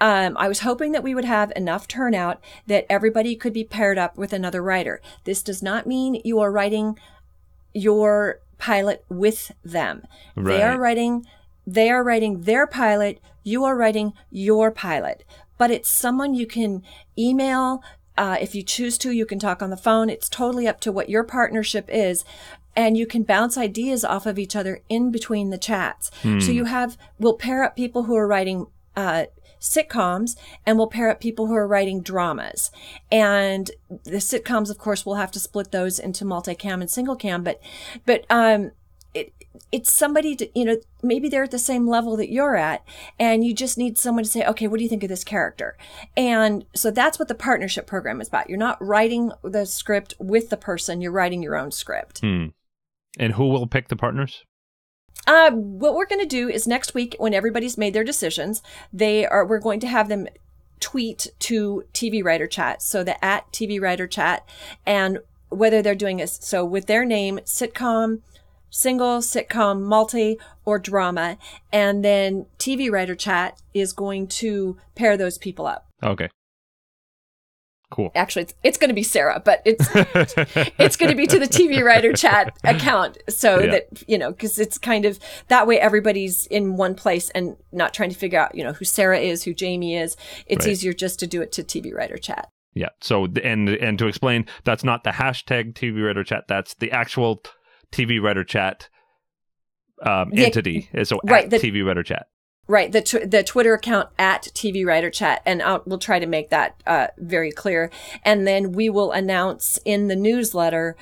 Um, I was hoping that we would have enough turnout that everybody could be paired up with another writer. This does not mean you are writing your pilot with them. They are writing, they are writing their pilot. You are writing your pilot, but it's someone you can email. Uh, if you choose to, you can talk on the phone. It's totally up to what your partnership is. And you can bounce ideas off of each other in between the chats. So you have, we'll pair up people who are writing, uh, sitcoms and we'll pair up people who are writing dramas. And the sitcoms, of course, we'll have to split those into multicam and single cam, but, but, um, it, it's somebody to, you know, maybe they're at the same level that you're at and you just need someone to say, okay, what do you think of this character? And so that's what the partnership program is about. You're not writing the script with the person, you're writing your own script. Hmm. And who will pick the partners? Uh, what we're going to do is next week, when everybody's made their decisions, they are we're going to have them tweet to TV Writer Chat, so the at TV Writer Chat, and whether they're doing it so with their name, sitcom, single, sitcom, multi, or drama, and then TV Writer Chat is going to pair those people up. Okay. Cool. Actually, it's, it's going to be Sarah, but it's it's going to be to the TV writer chat account, so Yeah. that you know, because it's kind of that way everybody's in one place and not trying to figure out you know who Sarah is, who Jamie is. It's Right. easier just to do it to TV writer chat. Yeah. So and and to explain, that's not the hashtag TV writer chat. That's the actual TV writer chat um, The- entity. So right, at the- TV writer chat. Right, the tw- the Twitter account at TV Writer Chat, and I'll, we'll try to make that uh, very clear. And then we will announce in the newsletter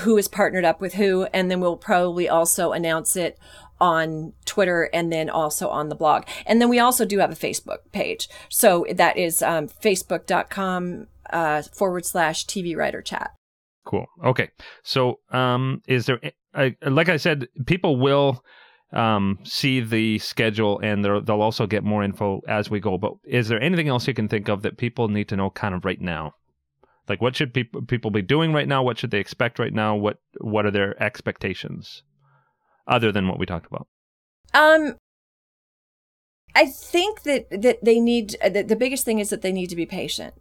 who is partnered up with who, and then we'll probably also announce it on Twitter and then also on the blog. And then we also do have a Facebook page, so that is um, facebook.com uh, forward slash TV Writer Chat. Cool. Okay. So, um, is there, like I said, people will um, see the schedule and they'll also get more info as we go. But is there anything else you can think of that people need to know kind of right now? Like, what should people people be doing right now? What should they expect right now? What what are their expectations, other than what we talked about? Um, I think that that they need uh, the, the biggest thing is that they need to be patient.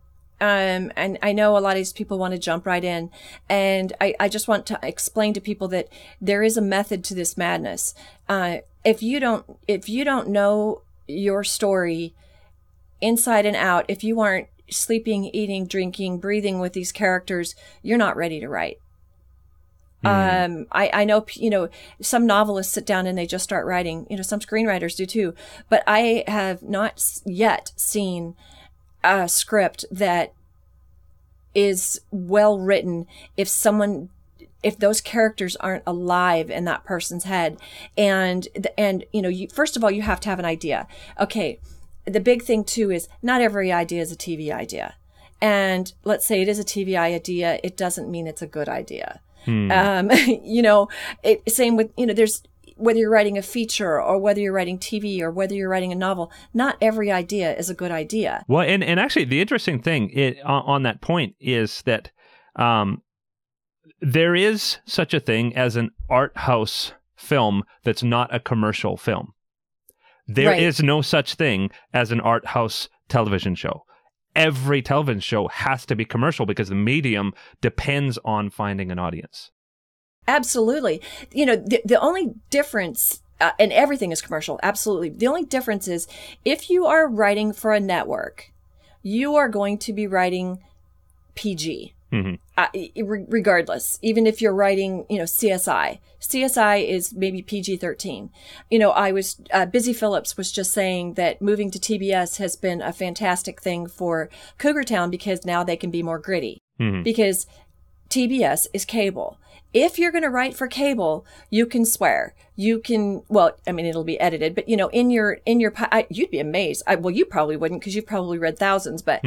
Um, and I know a lot of these people want to jump right in, and I, I just want to explain to people that there is a method to this madness. Uh, if you don't if you don't know your story inside and out, if you aren't sleeping, eating, drinking, breathing with these characters, you're not ready to write. Um, I, I know, you know, some novelists sit down and they just start writing, you know, some screenwriters do too, but I have not yet seen a script that is well written if someone if those characters aren't alive in that person's head. And and you know you first of all you have to have an idea. Okay the big thing too is not every idea is a tv idea. And let's say it is a tv idea it doesn't mean it's a good idea. Um, you know it, same with you know there's whether you're writing a feature or whether you're writing tv or whether you're writing a novel not every idea is a good idea Well, and, and actually, the interesting thing it, on, on that point is that um, there is such a thing as an art house film that's not a commercial film. There is Right. no such thing as an art house television show. Every television show has to be commercial because the medium depends on finding an audience. Absolutely. You know, the, the only difference, uh, and everything is commercial, absolutely. The only difference is if you are writing for a network, you are going to be writing PG. Mhm. Uh, re- regardless, even if you're writing, you know, CSI, CSI is maybe PG 13. You know, I was, uh, Busy Phillips was just saying that moving to TBS has been a fantastic thing for Cougar Town because now they can be more gritty Mhm. because TBS is cable. If you're going to write for cable, you can swear. You can, well, I mean, it'll be edited, but you know, in your, in your, I, you'd be amazed. I, well, you probably wouldn't because you've probably read thousands, but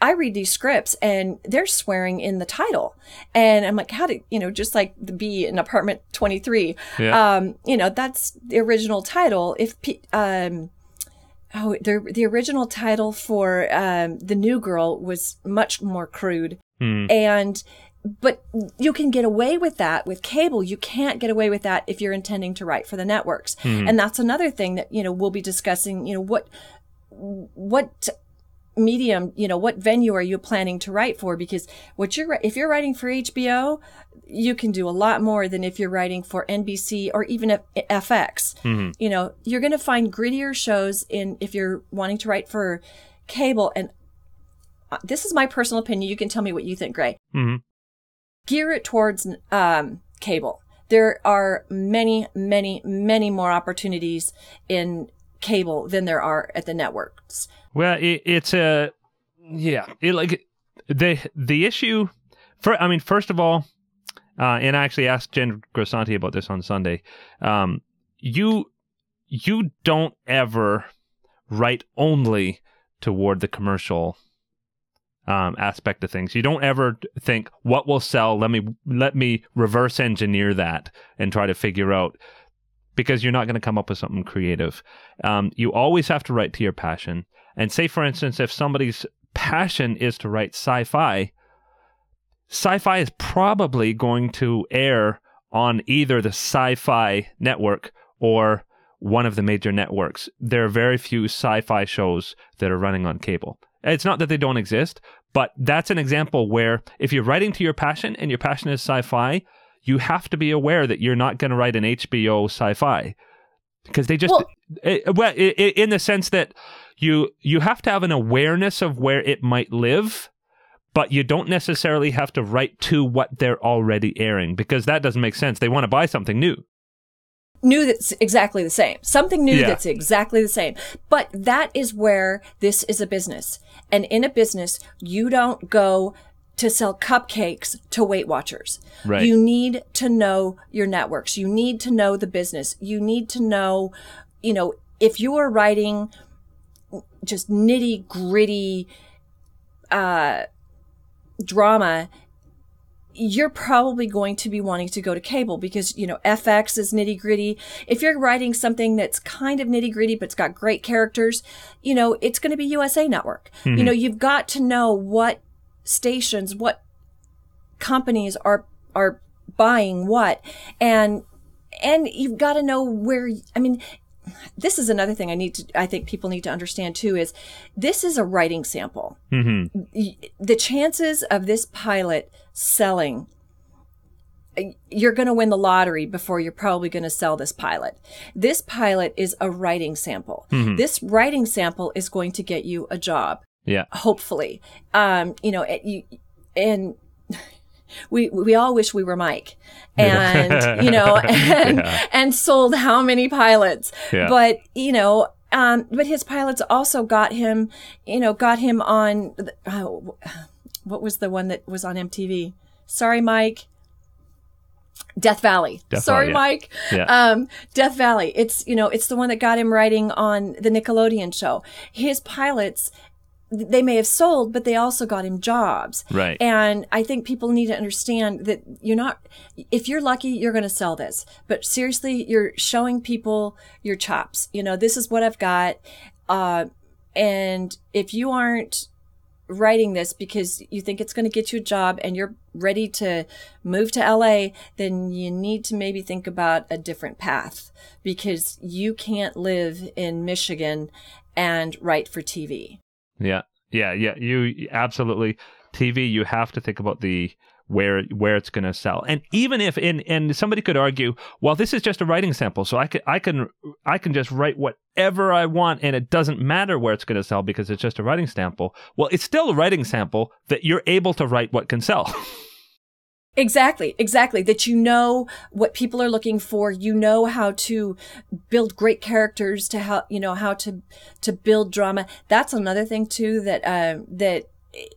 I read these scripts and they're swearing in the title. And I'm like, how did, you know, just like the B in apartment 23, Yeah. um, you know, that's the original title. If, um, Oh, the the original title for um, the new girl was much more crude, Hmm. and but you can get away with that with cable. You can't get away with that if you're intending to write for the networks, and that's another thing that you know we'll be discussing. You know what what medium you know what venue are you planning to write for? Because what you're if you're writing for HBO you can do a lot more than if you're writing for NBC or even F- FX you know you're going to find grittier shows in if you're wanting to write for cable. And uh, this is my personal opinion. You can tell me what you think Gray. Mhm. Gear it towards um, cable there are many many many more opportunities in cable than there are at the networks Well, it, it's a yeah. It like the the issue for I mean, first of all, uh, and I actually asked Jen Grassanti about this on Sunday. Um, you you don't ever write only toward the commercial um, aspect of things. You don't ever think what will sell. Let me let me reverse engineer that and try to figure out because you're not going to come up with something creative. Um, you always have to write to your passion. And say, for instance, if somebody's passion is to write sci-fi, sci-fi is probably going to air on either the sci-fi network or one of the major networks. There are very few sci-fi shows that are running on cable. It's not that they don't exist, but that's an example where if you're writing to your passion and your passion is sci-fi, you have to be aware that you're not going to write an HBO sci-fi. Because they just well, it, well it, in the sense that you you have to have an awareness of where it might live but you don't necessarily have to write to what they're already airing because that doesn't make sense. They want to buy something new new that's exactly the same something new yeah. that's exactly the same but that is where this is a business and in a business you don't go to sell cupcakes to Weight Watchers. Right. You need to know your networks. You need to know the business. You need to know, you know, if you are writing just nitty gritty, uh, drama, you're probably going to be wanting to go to cable because, you know, FX is nitty gritty. If you're writing something that's kind of nitty gritty, but it's got great characters, you know, it's going to be USA Network. Mm-hmm. You know, you've got to know what stations, what companies are are buying what, and and you've got to know where. I mean, this is another thing I need to. I think people need to understand too is this is a writing sample. Mm-hmm. The chances of this pilot selling you're going to win the lottery before you're probably going to sell this pilot. This pilot is a writing sample. Mm-hmm. This writing sample is going to get you a job. Yeah. Hopefully. Um, you know, it, you, and we we all wish we were Mike, and you know, and yeah. and sold how many pilots, yeah. but you know, um, but his pilots also got him, you know, got him on. Oh, what was the one that was on MTV? Sorry, Mike. Death Valley. Death Sorry, Valley, yeah. Mike. Yeah. Um, Death Valley. It's, you know, it's the one that got him writing on the Nickelodeon show. His pilots they may have sold, but they also got him jobs. Right. And I think people need to understand that you're not, if you're lucky, you're going to sell this. But seriously, you're showing people your chops. You know, this is what I've got. Uh, and if you aren't writing this because you think it's going to get you a job and you're ready to move to LA, then you need to maybe think about a different path because you can't live in Michigan and write for TV. Yeah, yeah, yeah. You absolutely TV. You have to think about the where where it's going to sell. And even if and and somebody could argue, well, this is just a writing sample, so I can I can I can just write whatever I want, and it doesn't matter where it's going to sell because it's just a writing sample. Well, it's still a writing sample that you're able to write what can sell. Exactly, exactly. That you know what people are looking for. You know how to build great characters to how, you know, how to, to build drama. That's another thing too that, uh, that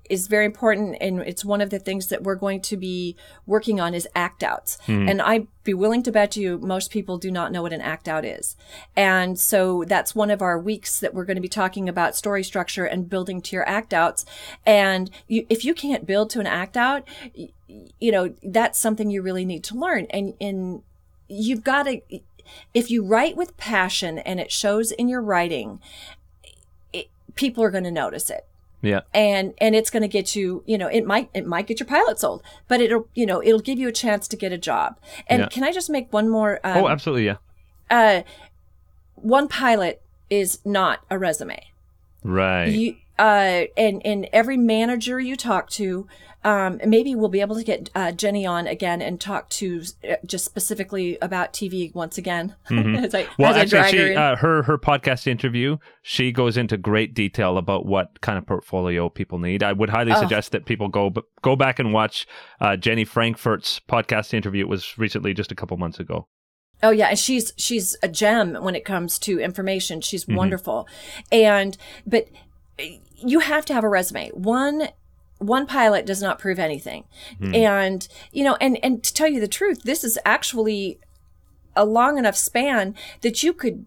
is very important and it's one of the things that we're going to be working on is act outs. Mm-hmm. and i'd be willing to bet you most people do not know what an act out is. And so that's one of our weeks that we're going to be talking about story structure and building to your act outs. And you, if you can't build to an act out you know that's something you really need to learn. And and you've got to if you write with passion and it shows in your writing it, people are going to notice it yeah. And and it's going to get you, you know, it might it might get your pilot sold, but it'll, you know, it'll give you a chance to get a job. And yeah. can I just make one more um, Oh, absolutely, yeah. Uh one pilot is not a resume. Right. You uh and and every manager you talk to um, maybe we'll be able to get uh, Jenny on again and talk to uh, just specifically about TV once again. Mm-hmm. as I, well, as actually, she, her, uh, her her podcast interview, she goes into great detail about what kind of portfolio people need. I would highly oh. suggest that people go go back and watch uh, Jenny Frankfurt's podcast interview. It was recently, just a couple months ago. Oh yeah, and she's she's a gem when it comes to information. She's mm-hmm. wonderful, and but you have to have a resume. One one pilot does not prove anything. Hmm. And, you know, and, and to tell you the truth, this is actually a long enough span that you could,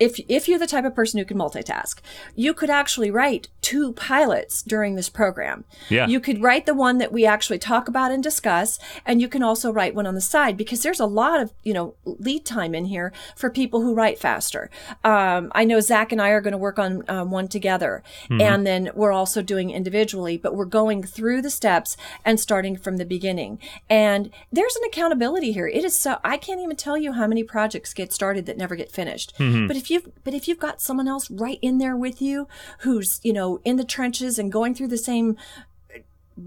if if you're the type of person who can multitask, you could actually write two pilots during this program. Yeah. You could write the one that we actually talk about and discuss, and you can also write one on the side because there's a lot of you know lead time in here for people who write faster. Um, I know Zach and I are going to work on um, one together, and then we're also doing individually, but we're going through the steps and starting from the beginning. And there's an accountability here. It is so I can't even tell you how many projects get started that never get finished. But if you've but if you've got someone else right in there with you who's you know in the trenches and going through the same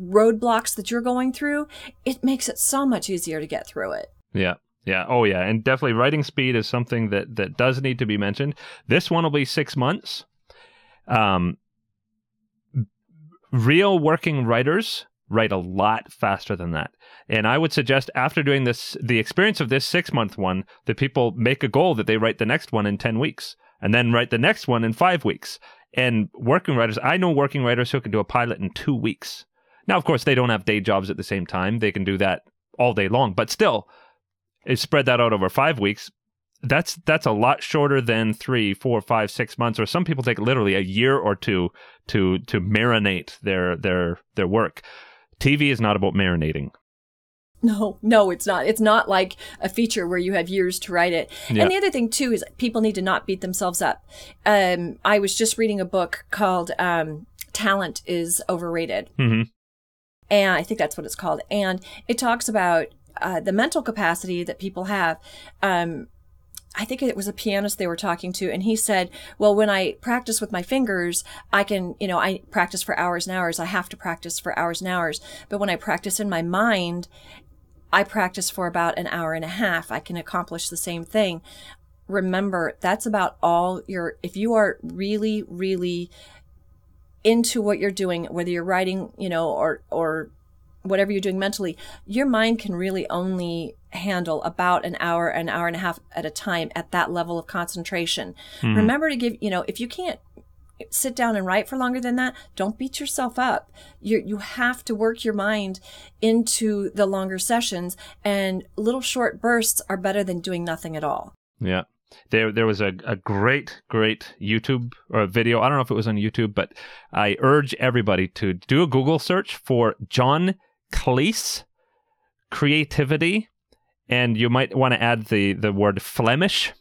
roadblocks that you're going through, it makes it so much easier to get through it. Yeah. Yeah. Oh, yeah. And definitely writing speed is something that that does need to be mentioned. This one will be six months. Um, real working writers write a lot faster than that. And I would suggest after doing this, the experience of this six month one, that people make a goal that they write the next one in 10 weeks and then write the next one in five weeks. And working writers, I know working writers who can do a pilot in two weeks. Now, of course, they don't have day jobs at the same time. They can do that all day long, but still, if spread that out over five weeks, that's that's a lot shorter than three, four, five, six months, or some people take literally a year or two to to marinate their their their work. TV is not about marinating. No, no, it's not. It's not like a feature where you have years to write it. Yeah. And the other thing too is people need to not beat themselves up. Um, I was just reading a book called um, "Talent is Overrated," Mhm. and I think that's what it's called. And it talks about uh, the mental capacity that people have. Um, I think it was a pianist they were talking to, and he said, "Well, when I practice with my fingers, I can, you know, I practice for hours and hours. I have to practice for hours and hours. But when I practice in my mind, I practice for about an hour and a half. I can accomplish the same thing. Remember, that's about all your, if you are really, really into what you're doing, whether you're writing, you know, or, or whatever you're doing mentally, your mind can really only handle about an hour, an hour and a half at a time at that level of concentration. Mm-hmm. Remember to give, you know, if you can't sit down and write for longer than that, don't beat yourself up. You you have to work your mind into the longer sessions and little short bursts are better than doing nothing at all. Yeah. There, there was a, a great, great YouTube or video. I don't know if it was on YouTube, but I urge everybody to do a Google search for John Cleese creativity, and you might want to add the the word Flemish.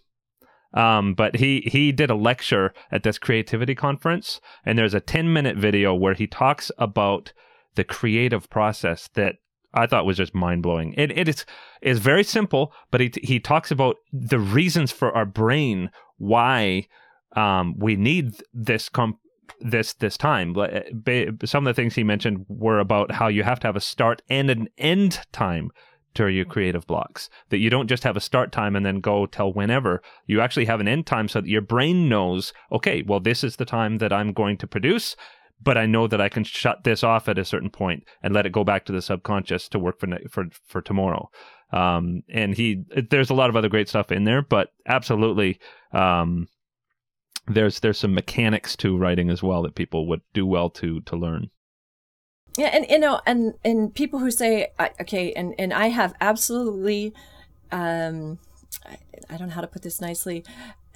Um, but he he did a lecture at this creativity conference, and there's a 10 minute video where he talks about the creative process that I thought was just mind blowing. It it is is very simple, but he he talks about the reasons for our brain why um, we need this comp- this this time. Some of the things he mentioned were about how you have to have a start and an end time to your creative blocks. That you don't just have a start time and then go till whenever. You actually have an end time so that your brain knows, okay, well, this is the time that I'm going to produce but I know that I can shut this off at a certain point and let it go back to the subconscious to work for for for tomorrow. Um, and he, there's a lot of other great stuff in there, but absolutely, um, there's there's some mechanics to writing as well that people would do well to to learn. Yeah, and you know, and and people who say, okay, and and I have absolutely, um, I, I don't know how to put this nicely,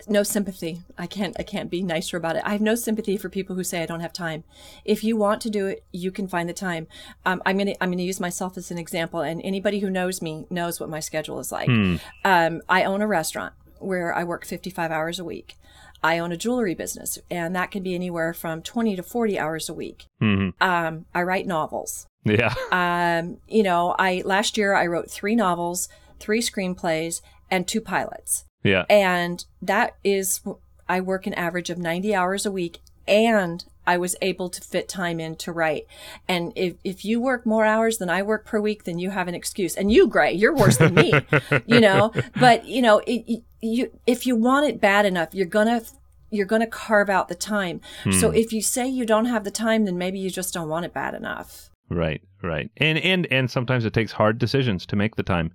no sympathy. I can't I can't be nicer about it. I have no sympathy for people who say I don't have time. If you want to do it, you can find the time. Um, I'm gonna I'm gonna use myself as an example, and anybody who knows me knows what my schedule is like. Um, I own a restaurant where I work 55 hours a week. I own a jewelry business, and that can be anywhere from 20 to 40 hours a week. Um, I write novels. Yeah, Um, you know, I last year I wrote three novels, three screenplays, and two pilots. yeah, And that is, I work an average of 90 hours a week and I was able to fit time in to write. And if, if you work more hours than I work per week, then you have an excuse. And you, Gray, you're worse than me, you know, but you know, it, it- you, if you want it bad enough, you're gonna, you're gonna carve out the time. So if you say you don't have the time, then maybe you just don't want it bad enough. right, right. And and and sometimes it takes hard decisions to make the time.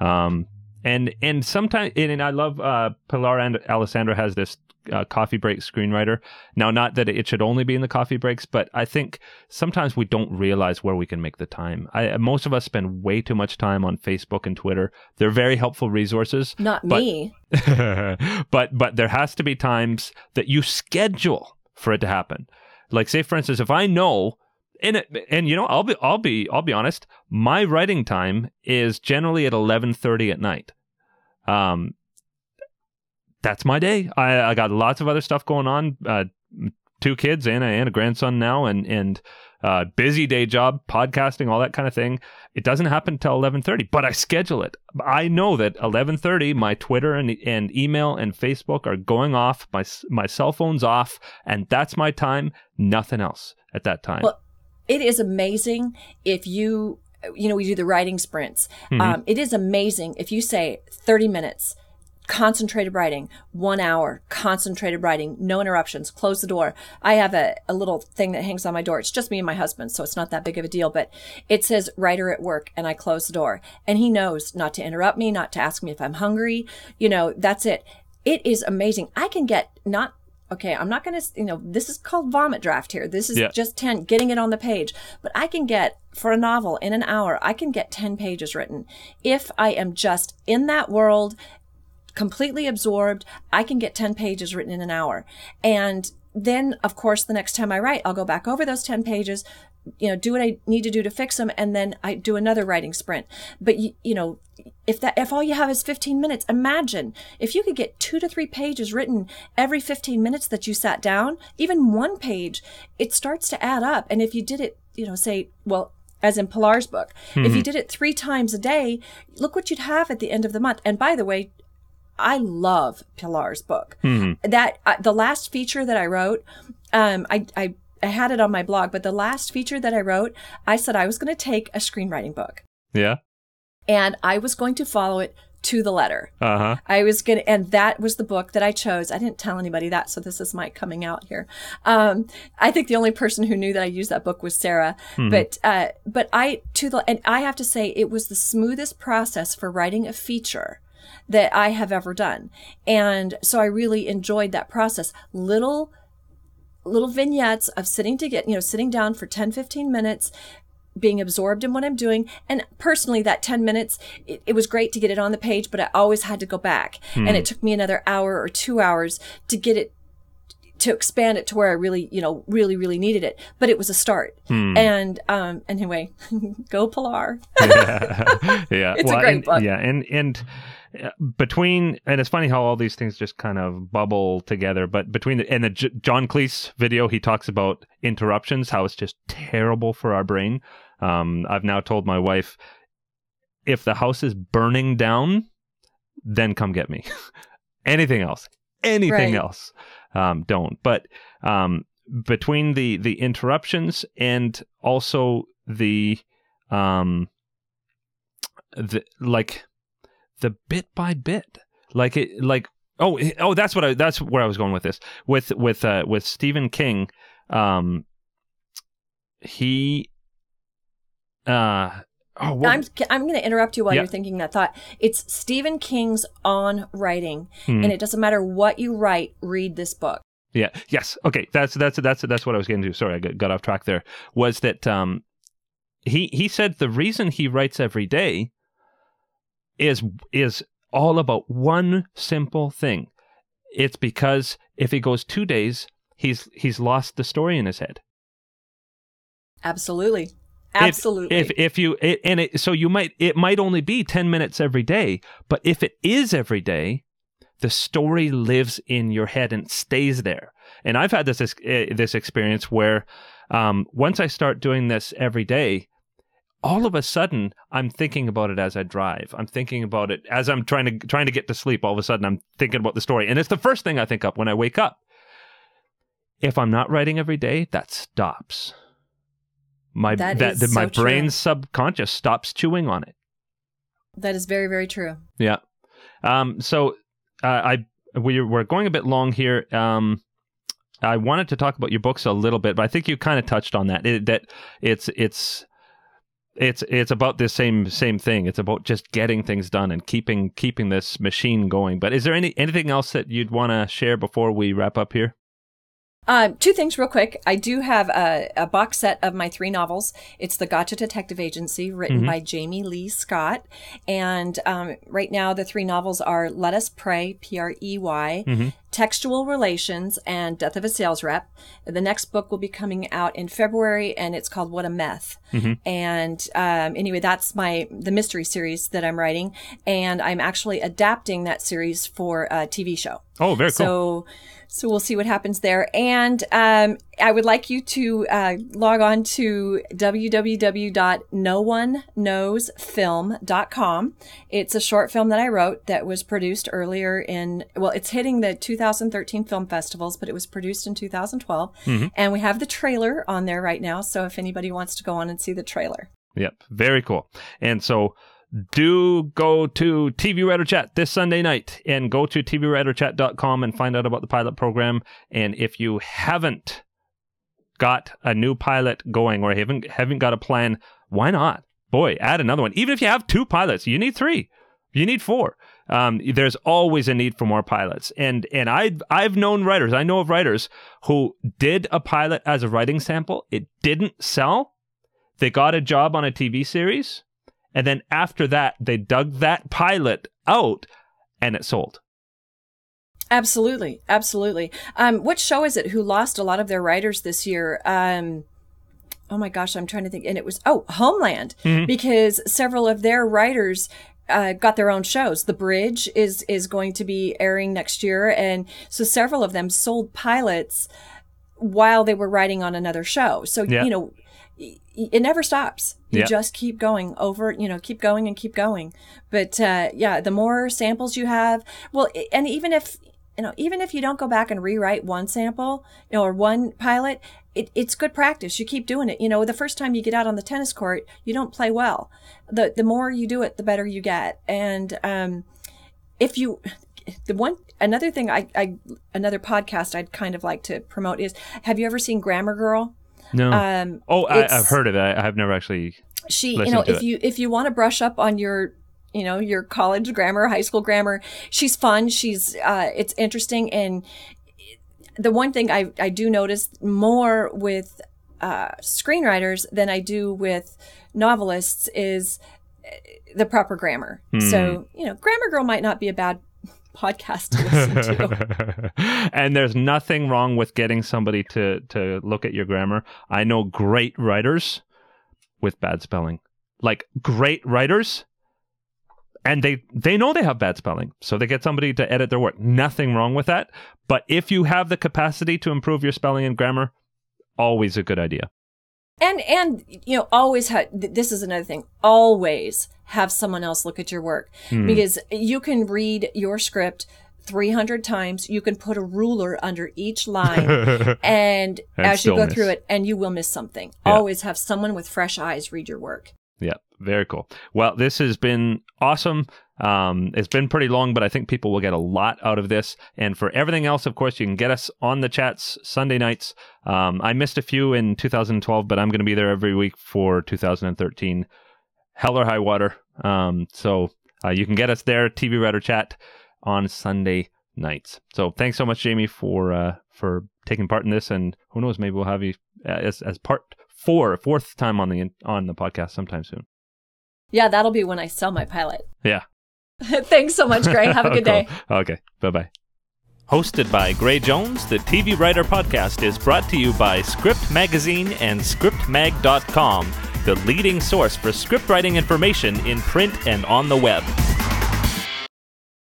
Um, and and sometimes and, and I love uh, Pilar and Alessandra has this uh, coffee break screenwriter. Now, not that it should only be in the coffee breaks, but I think sometimes we don't realize where we can make the time. I, most of us spend way too much time on Facebook and Twitter. They're very helpful resources. Not but, me. but but there has to be times that you schedule for it to happen. Like say for instance, if I know and and you know I'll be I'll be I'll be honest, my writing time is generally at 11:30 at night. Um that's my day. I, I got lots of other stuff going on. Uh, two kids and a, and a grandson now, and and uh, busy day job, podcasting, all that kind of thing. It doesn't happen until eleven thirty, but I schedule it. I know that eleven thirty, my Twitter and and email and Facebook are going off. My my cell phone's off, and that's my time. Nothing else at that time. Well, it is amazing if you you know we do the writing sprints. Mm-hmm. Um, it is amazing if you say thirty minutes concentrated writing, one hour, concentrated writing, no interruptions, close the door. I have a, a little thing that hangs on my door. It's just me and my husband, so it's not that big of a deal, but it says writer at work and I close the door. And he knows not to interrupt me, not to ask me if I'm hungry. You know, that's it. It is amazing. I can get not okay, I'm not going to, you know, this is called vomit draft here. This is yeah. just 10, getting it on the page. But I can get, for a novel in an hour, I can get 10 pages written. If I am just in that world completely absorbed. I can get 10 pages written in an hour. And then, of course, the next time I write, I'll go back over those 10 pages, you know, do what I need to do to fix them. And then I do another writing sprint. But, you, you know, if that, if all you have is 15 minutes, imagine if you could get two to three pages written every 15 minutes that you sat down, even one page, it starts to add up. And if you did it, you know, say, well, as in Pilar's book. Mm-hmm. If you mm-hmm. did it three times a day, look what you'd have at the end of the month. And by the way, I love Pilar's book. Mm-hmm. That uh, the last feature that I wrote, um, I, I I had it on my blog, but the last feature that I wrote, I said I was going to take a screenwriting book. Yeah. And I was going to follow it to the letter. Uh-huh. I was going to, and that was the book that I chose. I didn't tell anybody that, so this is my coming out here. Um, I think the only person who knew that I used that book was Sarah. Mm-hmm. But, uh, but I, to the, and I have to say it was the smoothest process for writing a feature that I have ever done. And so I really enjoyed that process. Little little vignettes of sitting to get, you know, sitting down for 10, 15 minutes, being absorbed in what I'm doing. And personally, that 10 minutes, it, it, was great to get it on the page, but I always had to go back. Hmm. And it took me another hour or two hours to get it to expand it to where I really, you know, really, really needed it. But it was a start. Hmm. And um, anyway, go Pilar. yeah. yeah. It's well, a great and, book. Yeah. And and between and it's funny how all these things just kind of bubble together but between the and the J- john cleese video he talks about interruptions how it's just terrible for our brain um, i've now told my wife if the house is burning down then come get me. Anything else. Anything right. else. Um, don't. But um, between the the interruptions and also the um the like the bit by bit, like it, like oh oh that's what I that's where I was going with this. With with uh, with Stephen King, um, he uh. Oh, well, I'm I'm going to interrupt you while you're thinking that thought. It's Stephen King's on writing, hmm. and it doesn't matter what you write. Read this book. Yeah. Yes. Okay. That's that's that's that's what I was getting to. Sorry, I got, got off track there. Was that um, he he said the reason he writes every day is is all about one simple thing. It's because if he goes 2 days, he's he's lost the story in his head. Absolutely. Absolutely. If if, if you it, and it, so you might it might only be 10 minutes every day, but if it is every day, the story lives in your head and stays there. And I've had this this experience where um, once I start doing this every day, all of a sudden I'm thinking about it as I drive. I'm thinking about it as I'm trying to trying to get to sleep. All of a sudden I'm thinking about the story. And it's the first thing I think up when I wake up. If I'm not writing every day, that stops. My that, that, that my so brain's true. subconscious stops chewing on it. That is very very true. Yeah. Um so uh, I we we're going a bit long here. Um I wanted to talk about your books a little bit, but I think you kind of touched on that. It, that it's it's it's it's about the same same thing. It's about just getting things done and keeping keeping this machine going. But is there any anything else that you'd want to share before we wrap up here? Um, two things real quick. I do have a, a, box set of my three novels. It's The Gotcha Detective Agency, written mm-hmm. by Jamie Lee Scott. And um, right now, the three novels are Let Us Pray, P R E Y, mm-hmm. Textual Relations, and Death of a Sales Rep. The next book will be coming out in February, and it's called What a Meth. Mm-hmm. And um, anyway, that's my the mystery series that I'm writing, and I'm actually adapting that series for a TV show. Oh, very cool. So so we'll see what happens there. And um, I would like you to uh, log on to www.nooeknowsfilm.com. It's a short film that I wrote that was produced earlier in, well, it's hitting the 2013 film festivals, but it was produced in 2012. Mm-hmm. And we have the trailer on there right now. So if anybody wants to go on and see the trailer. Yep. Very cool. And so do go to TV Writer Chat this Sunday night and go to tvwriterchat.com and find out about the pilot program. And if you haven't got a new pilot going or haven't haven't got a plan, why not? Boy, add another one. Even if you have two pilots, you need three, you need four. Um, there's always a need for more pilots, and and I I've known writers, I know of writers who did a pilot as a writing sample. It didn't sell. They got a job on a TV series and then after that, they dug that pilot out and it sold. Absolutely. Absolutely. Um, what show is it who lost a lot of their writers this year? Um, oh my gosh, I'm trying to think. And it was, oh, Homeland, mm-hmm. because several of their writers uh, got their own shows. The Bridge is is going to be airing next year, and so several of them sold pilots while they were writing on another show. So yeah. you know, it never stops. You yeah. just keep going over, you know, keep going and keep going. But uh, yeah, the more samples you have, well, and even if you know, even if you don't go back and rewrite one sample, you know, or one pilot, it, it's good practice. You keep doing it. You know, the first time you get out on the tennis court, you don't play well. The the more you do it, the better you get. And um, if you the one another thing I, I another podcast I'd kind of like to promote is have you ever seen Grammar Girl? No. Um, oh, I, have heard of it. I, have never actually. She, you know, if it. you if you want to brush up on your you know your college grammar high school grammar she's fun she's uh it's interesting and the one thing i i do notice more with uh screenwriters than i do with novelists is uh, the proper grammar hmm. so you know grammar girl might not be a bad podcast to listen to. and there's nothing wrong with getting somebody to to look at your grammar. I know great writers with bad spelling. Like great writers and they they know they have bad spelling so they get somebody to edit their work nothing wrong with that but if you have the capacity to improve your spelling and grammar always a good idea and and you know always have this is another thing always have someone else look at your work hmm. because you can read your script 300 times you can put a ruler under each line and, and as you go miss. through it and you will miss something yeah. always have someone with fresh eyes read your work yeah very cool well this has been awesome um, it's been pretty long, but I think people will get a lot out of this. And for everything else, of course, you can get us on the chats Sunday nights. Um, I missed a few in 2012, but I'm going to be there every week for 2013. Hell or high water. Um, so uh, you can get us there, TV Writer Chat, on Sunday nights. So thanks so much, Jamie, for uh, for taking part in this. And who knows, maybe we'll have you as as part four, fourth time on the on the podcast sometime soon. Yeah, that'll be when I sell my pilot. Yeah, Thanks so much, Gray. Have a good day. Okay. Bye bye. Hosted by Gray Jones, the TV Writer Podcast is brought to you by Script Magazine and ScriptMag.com, the leading source for script writing information in print and on the web.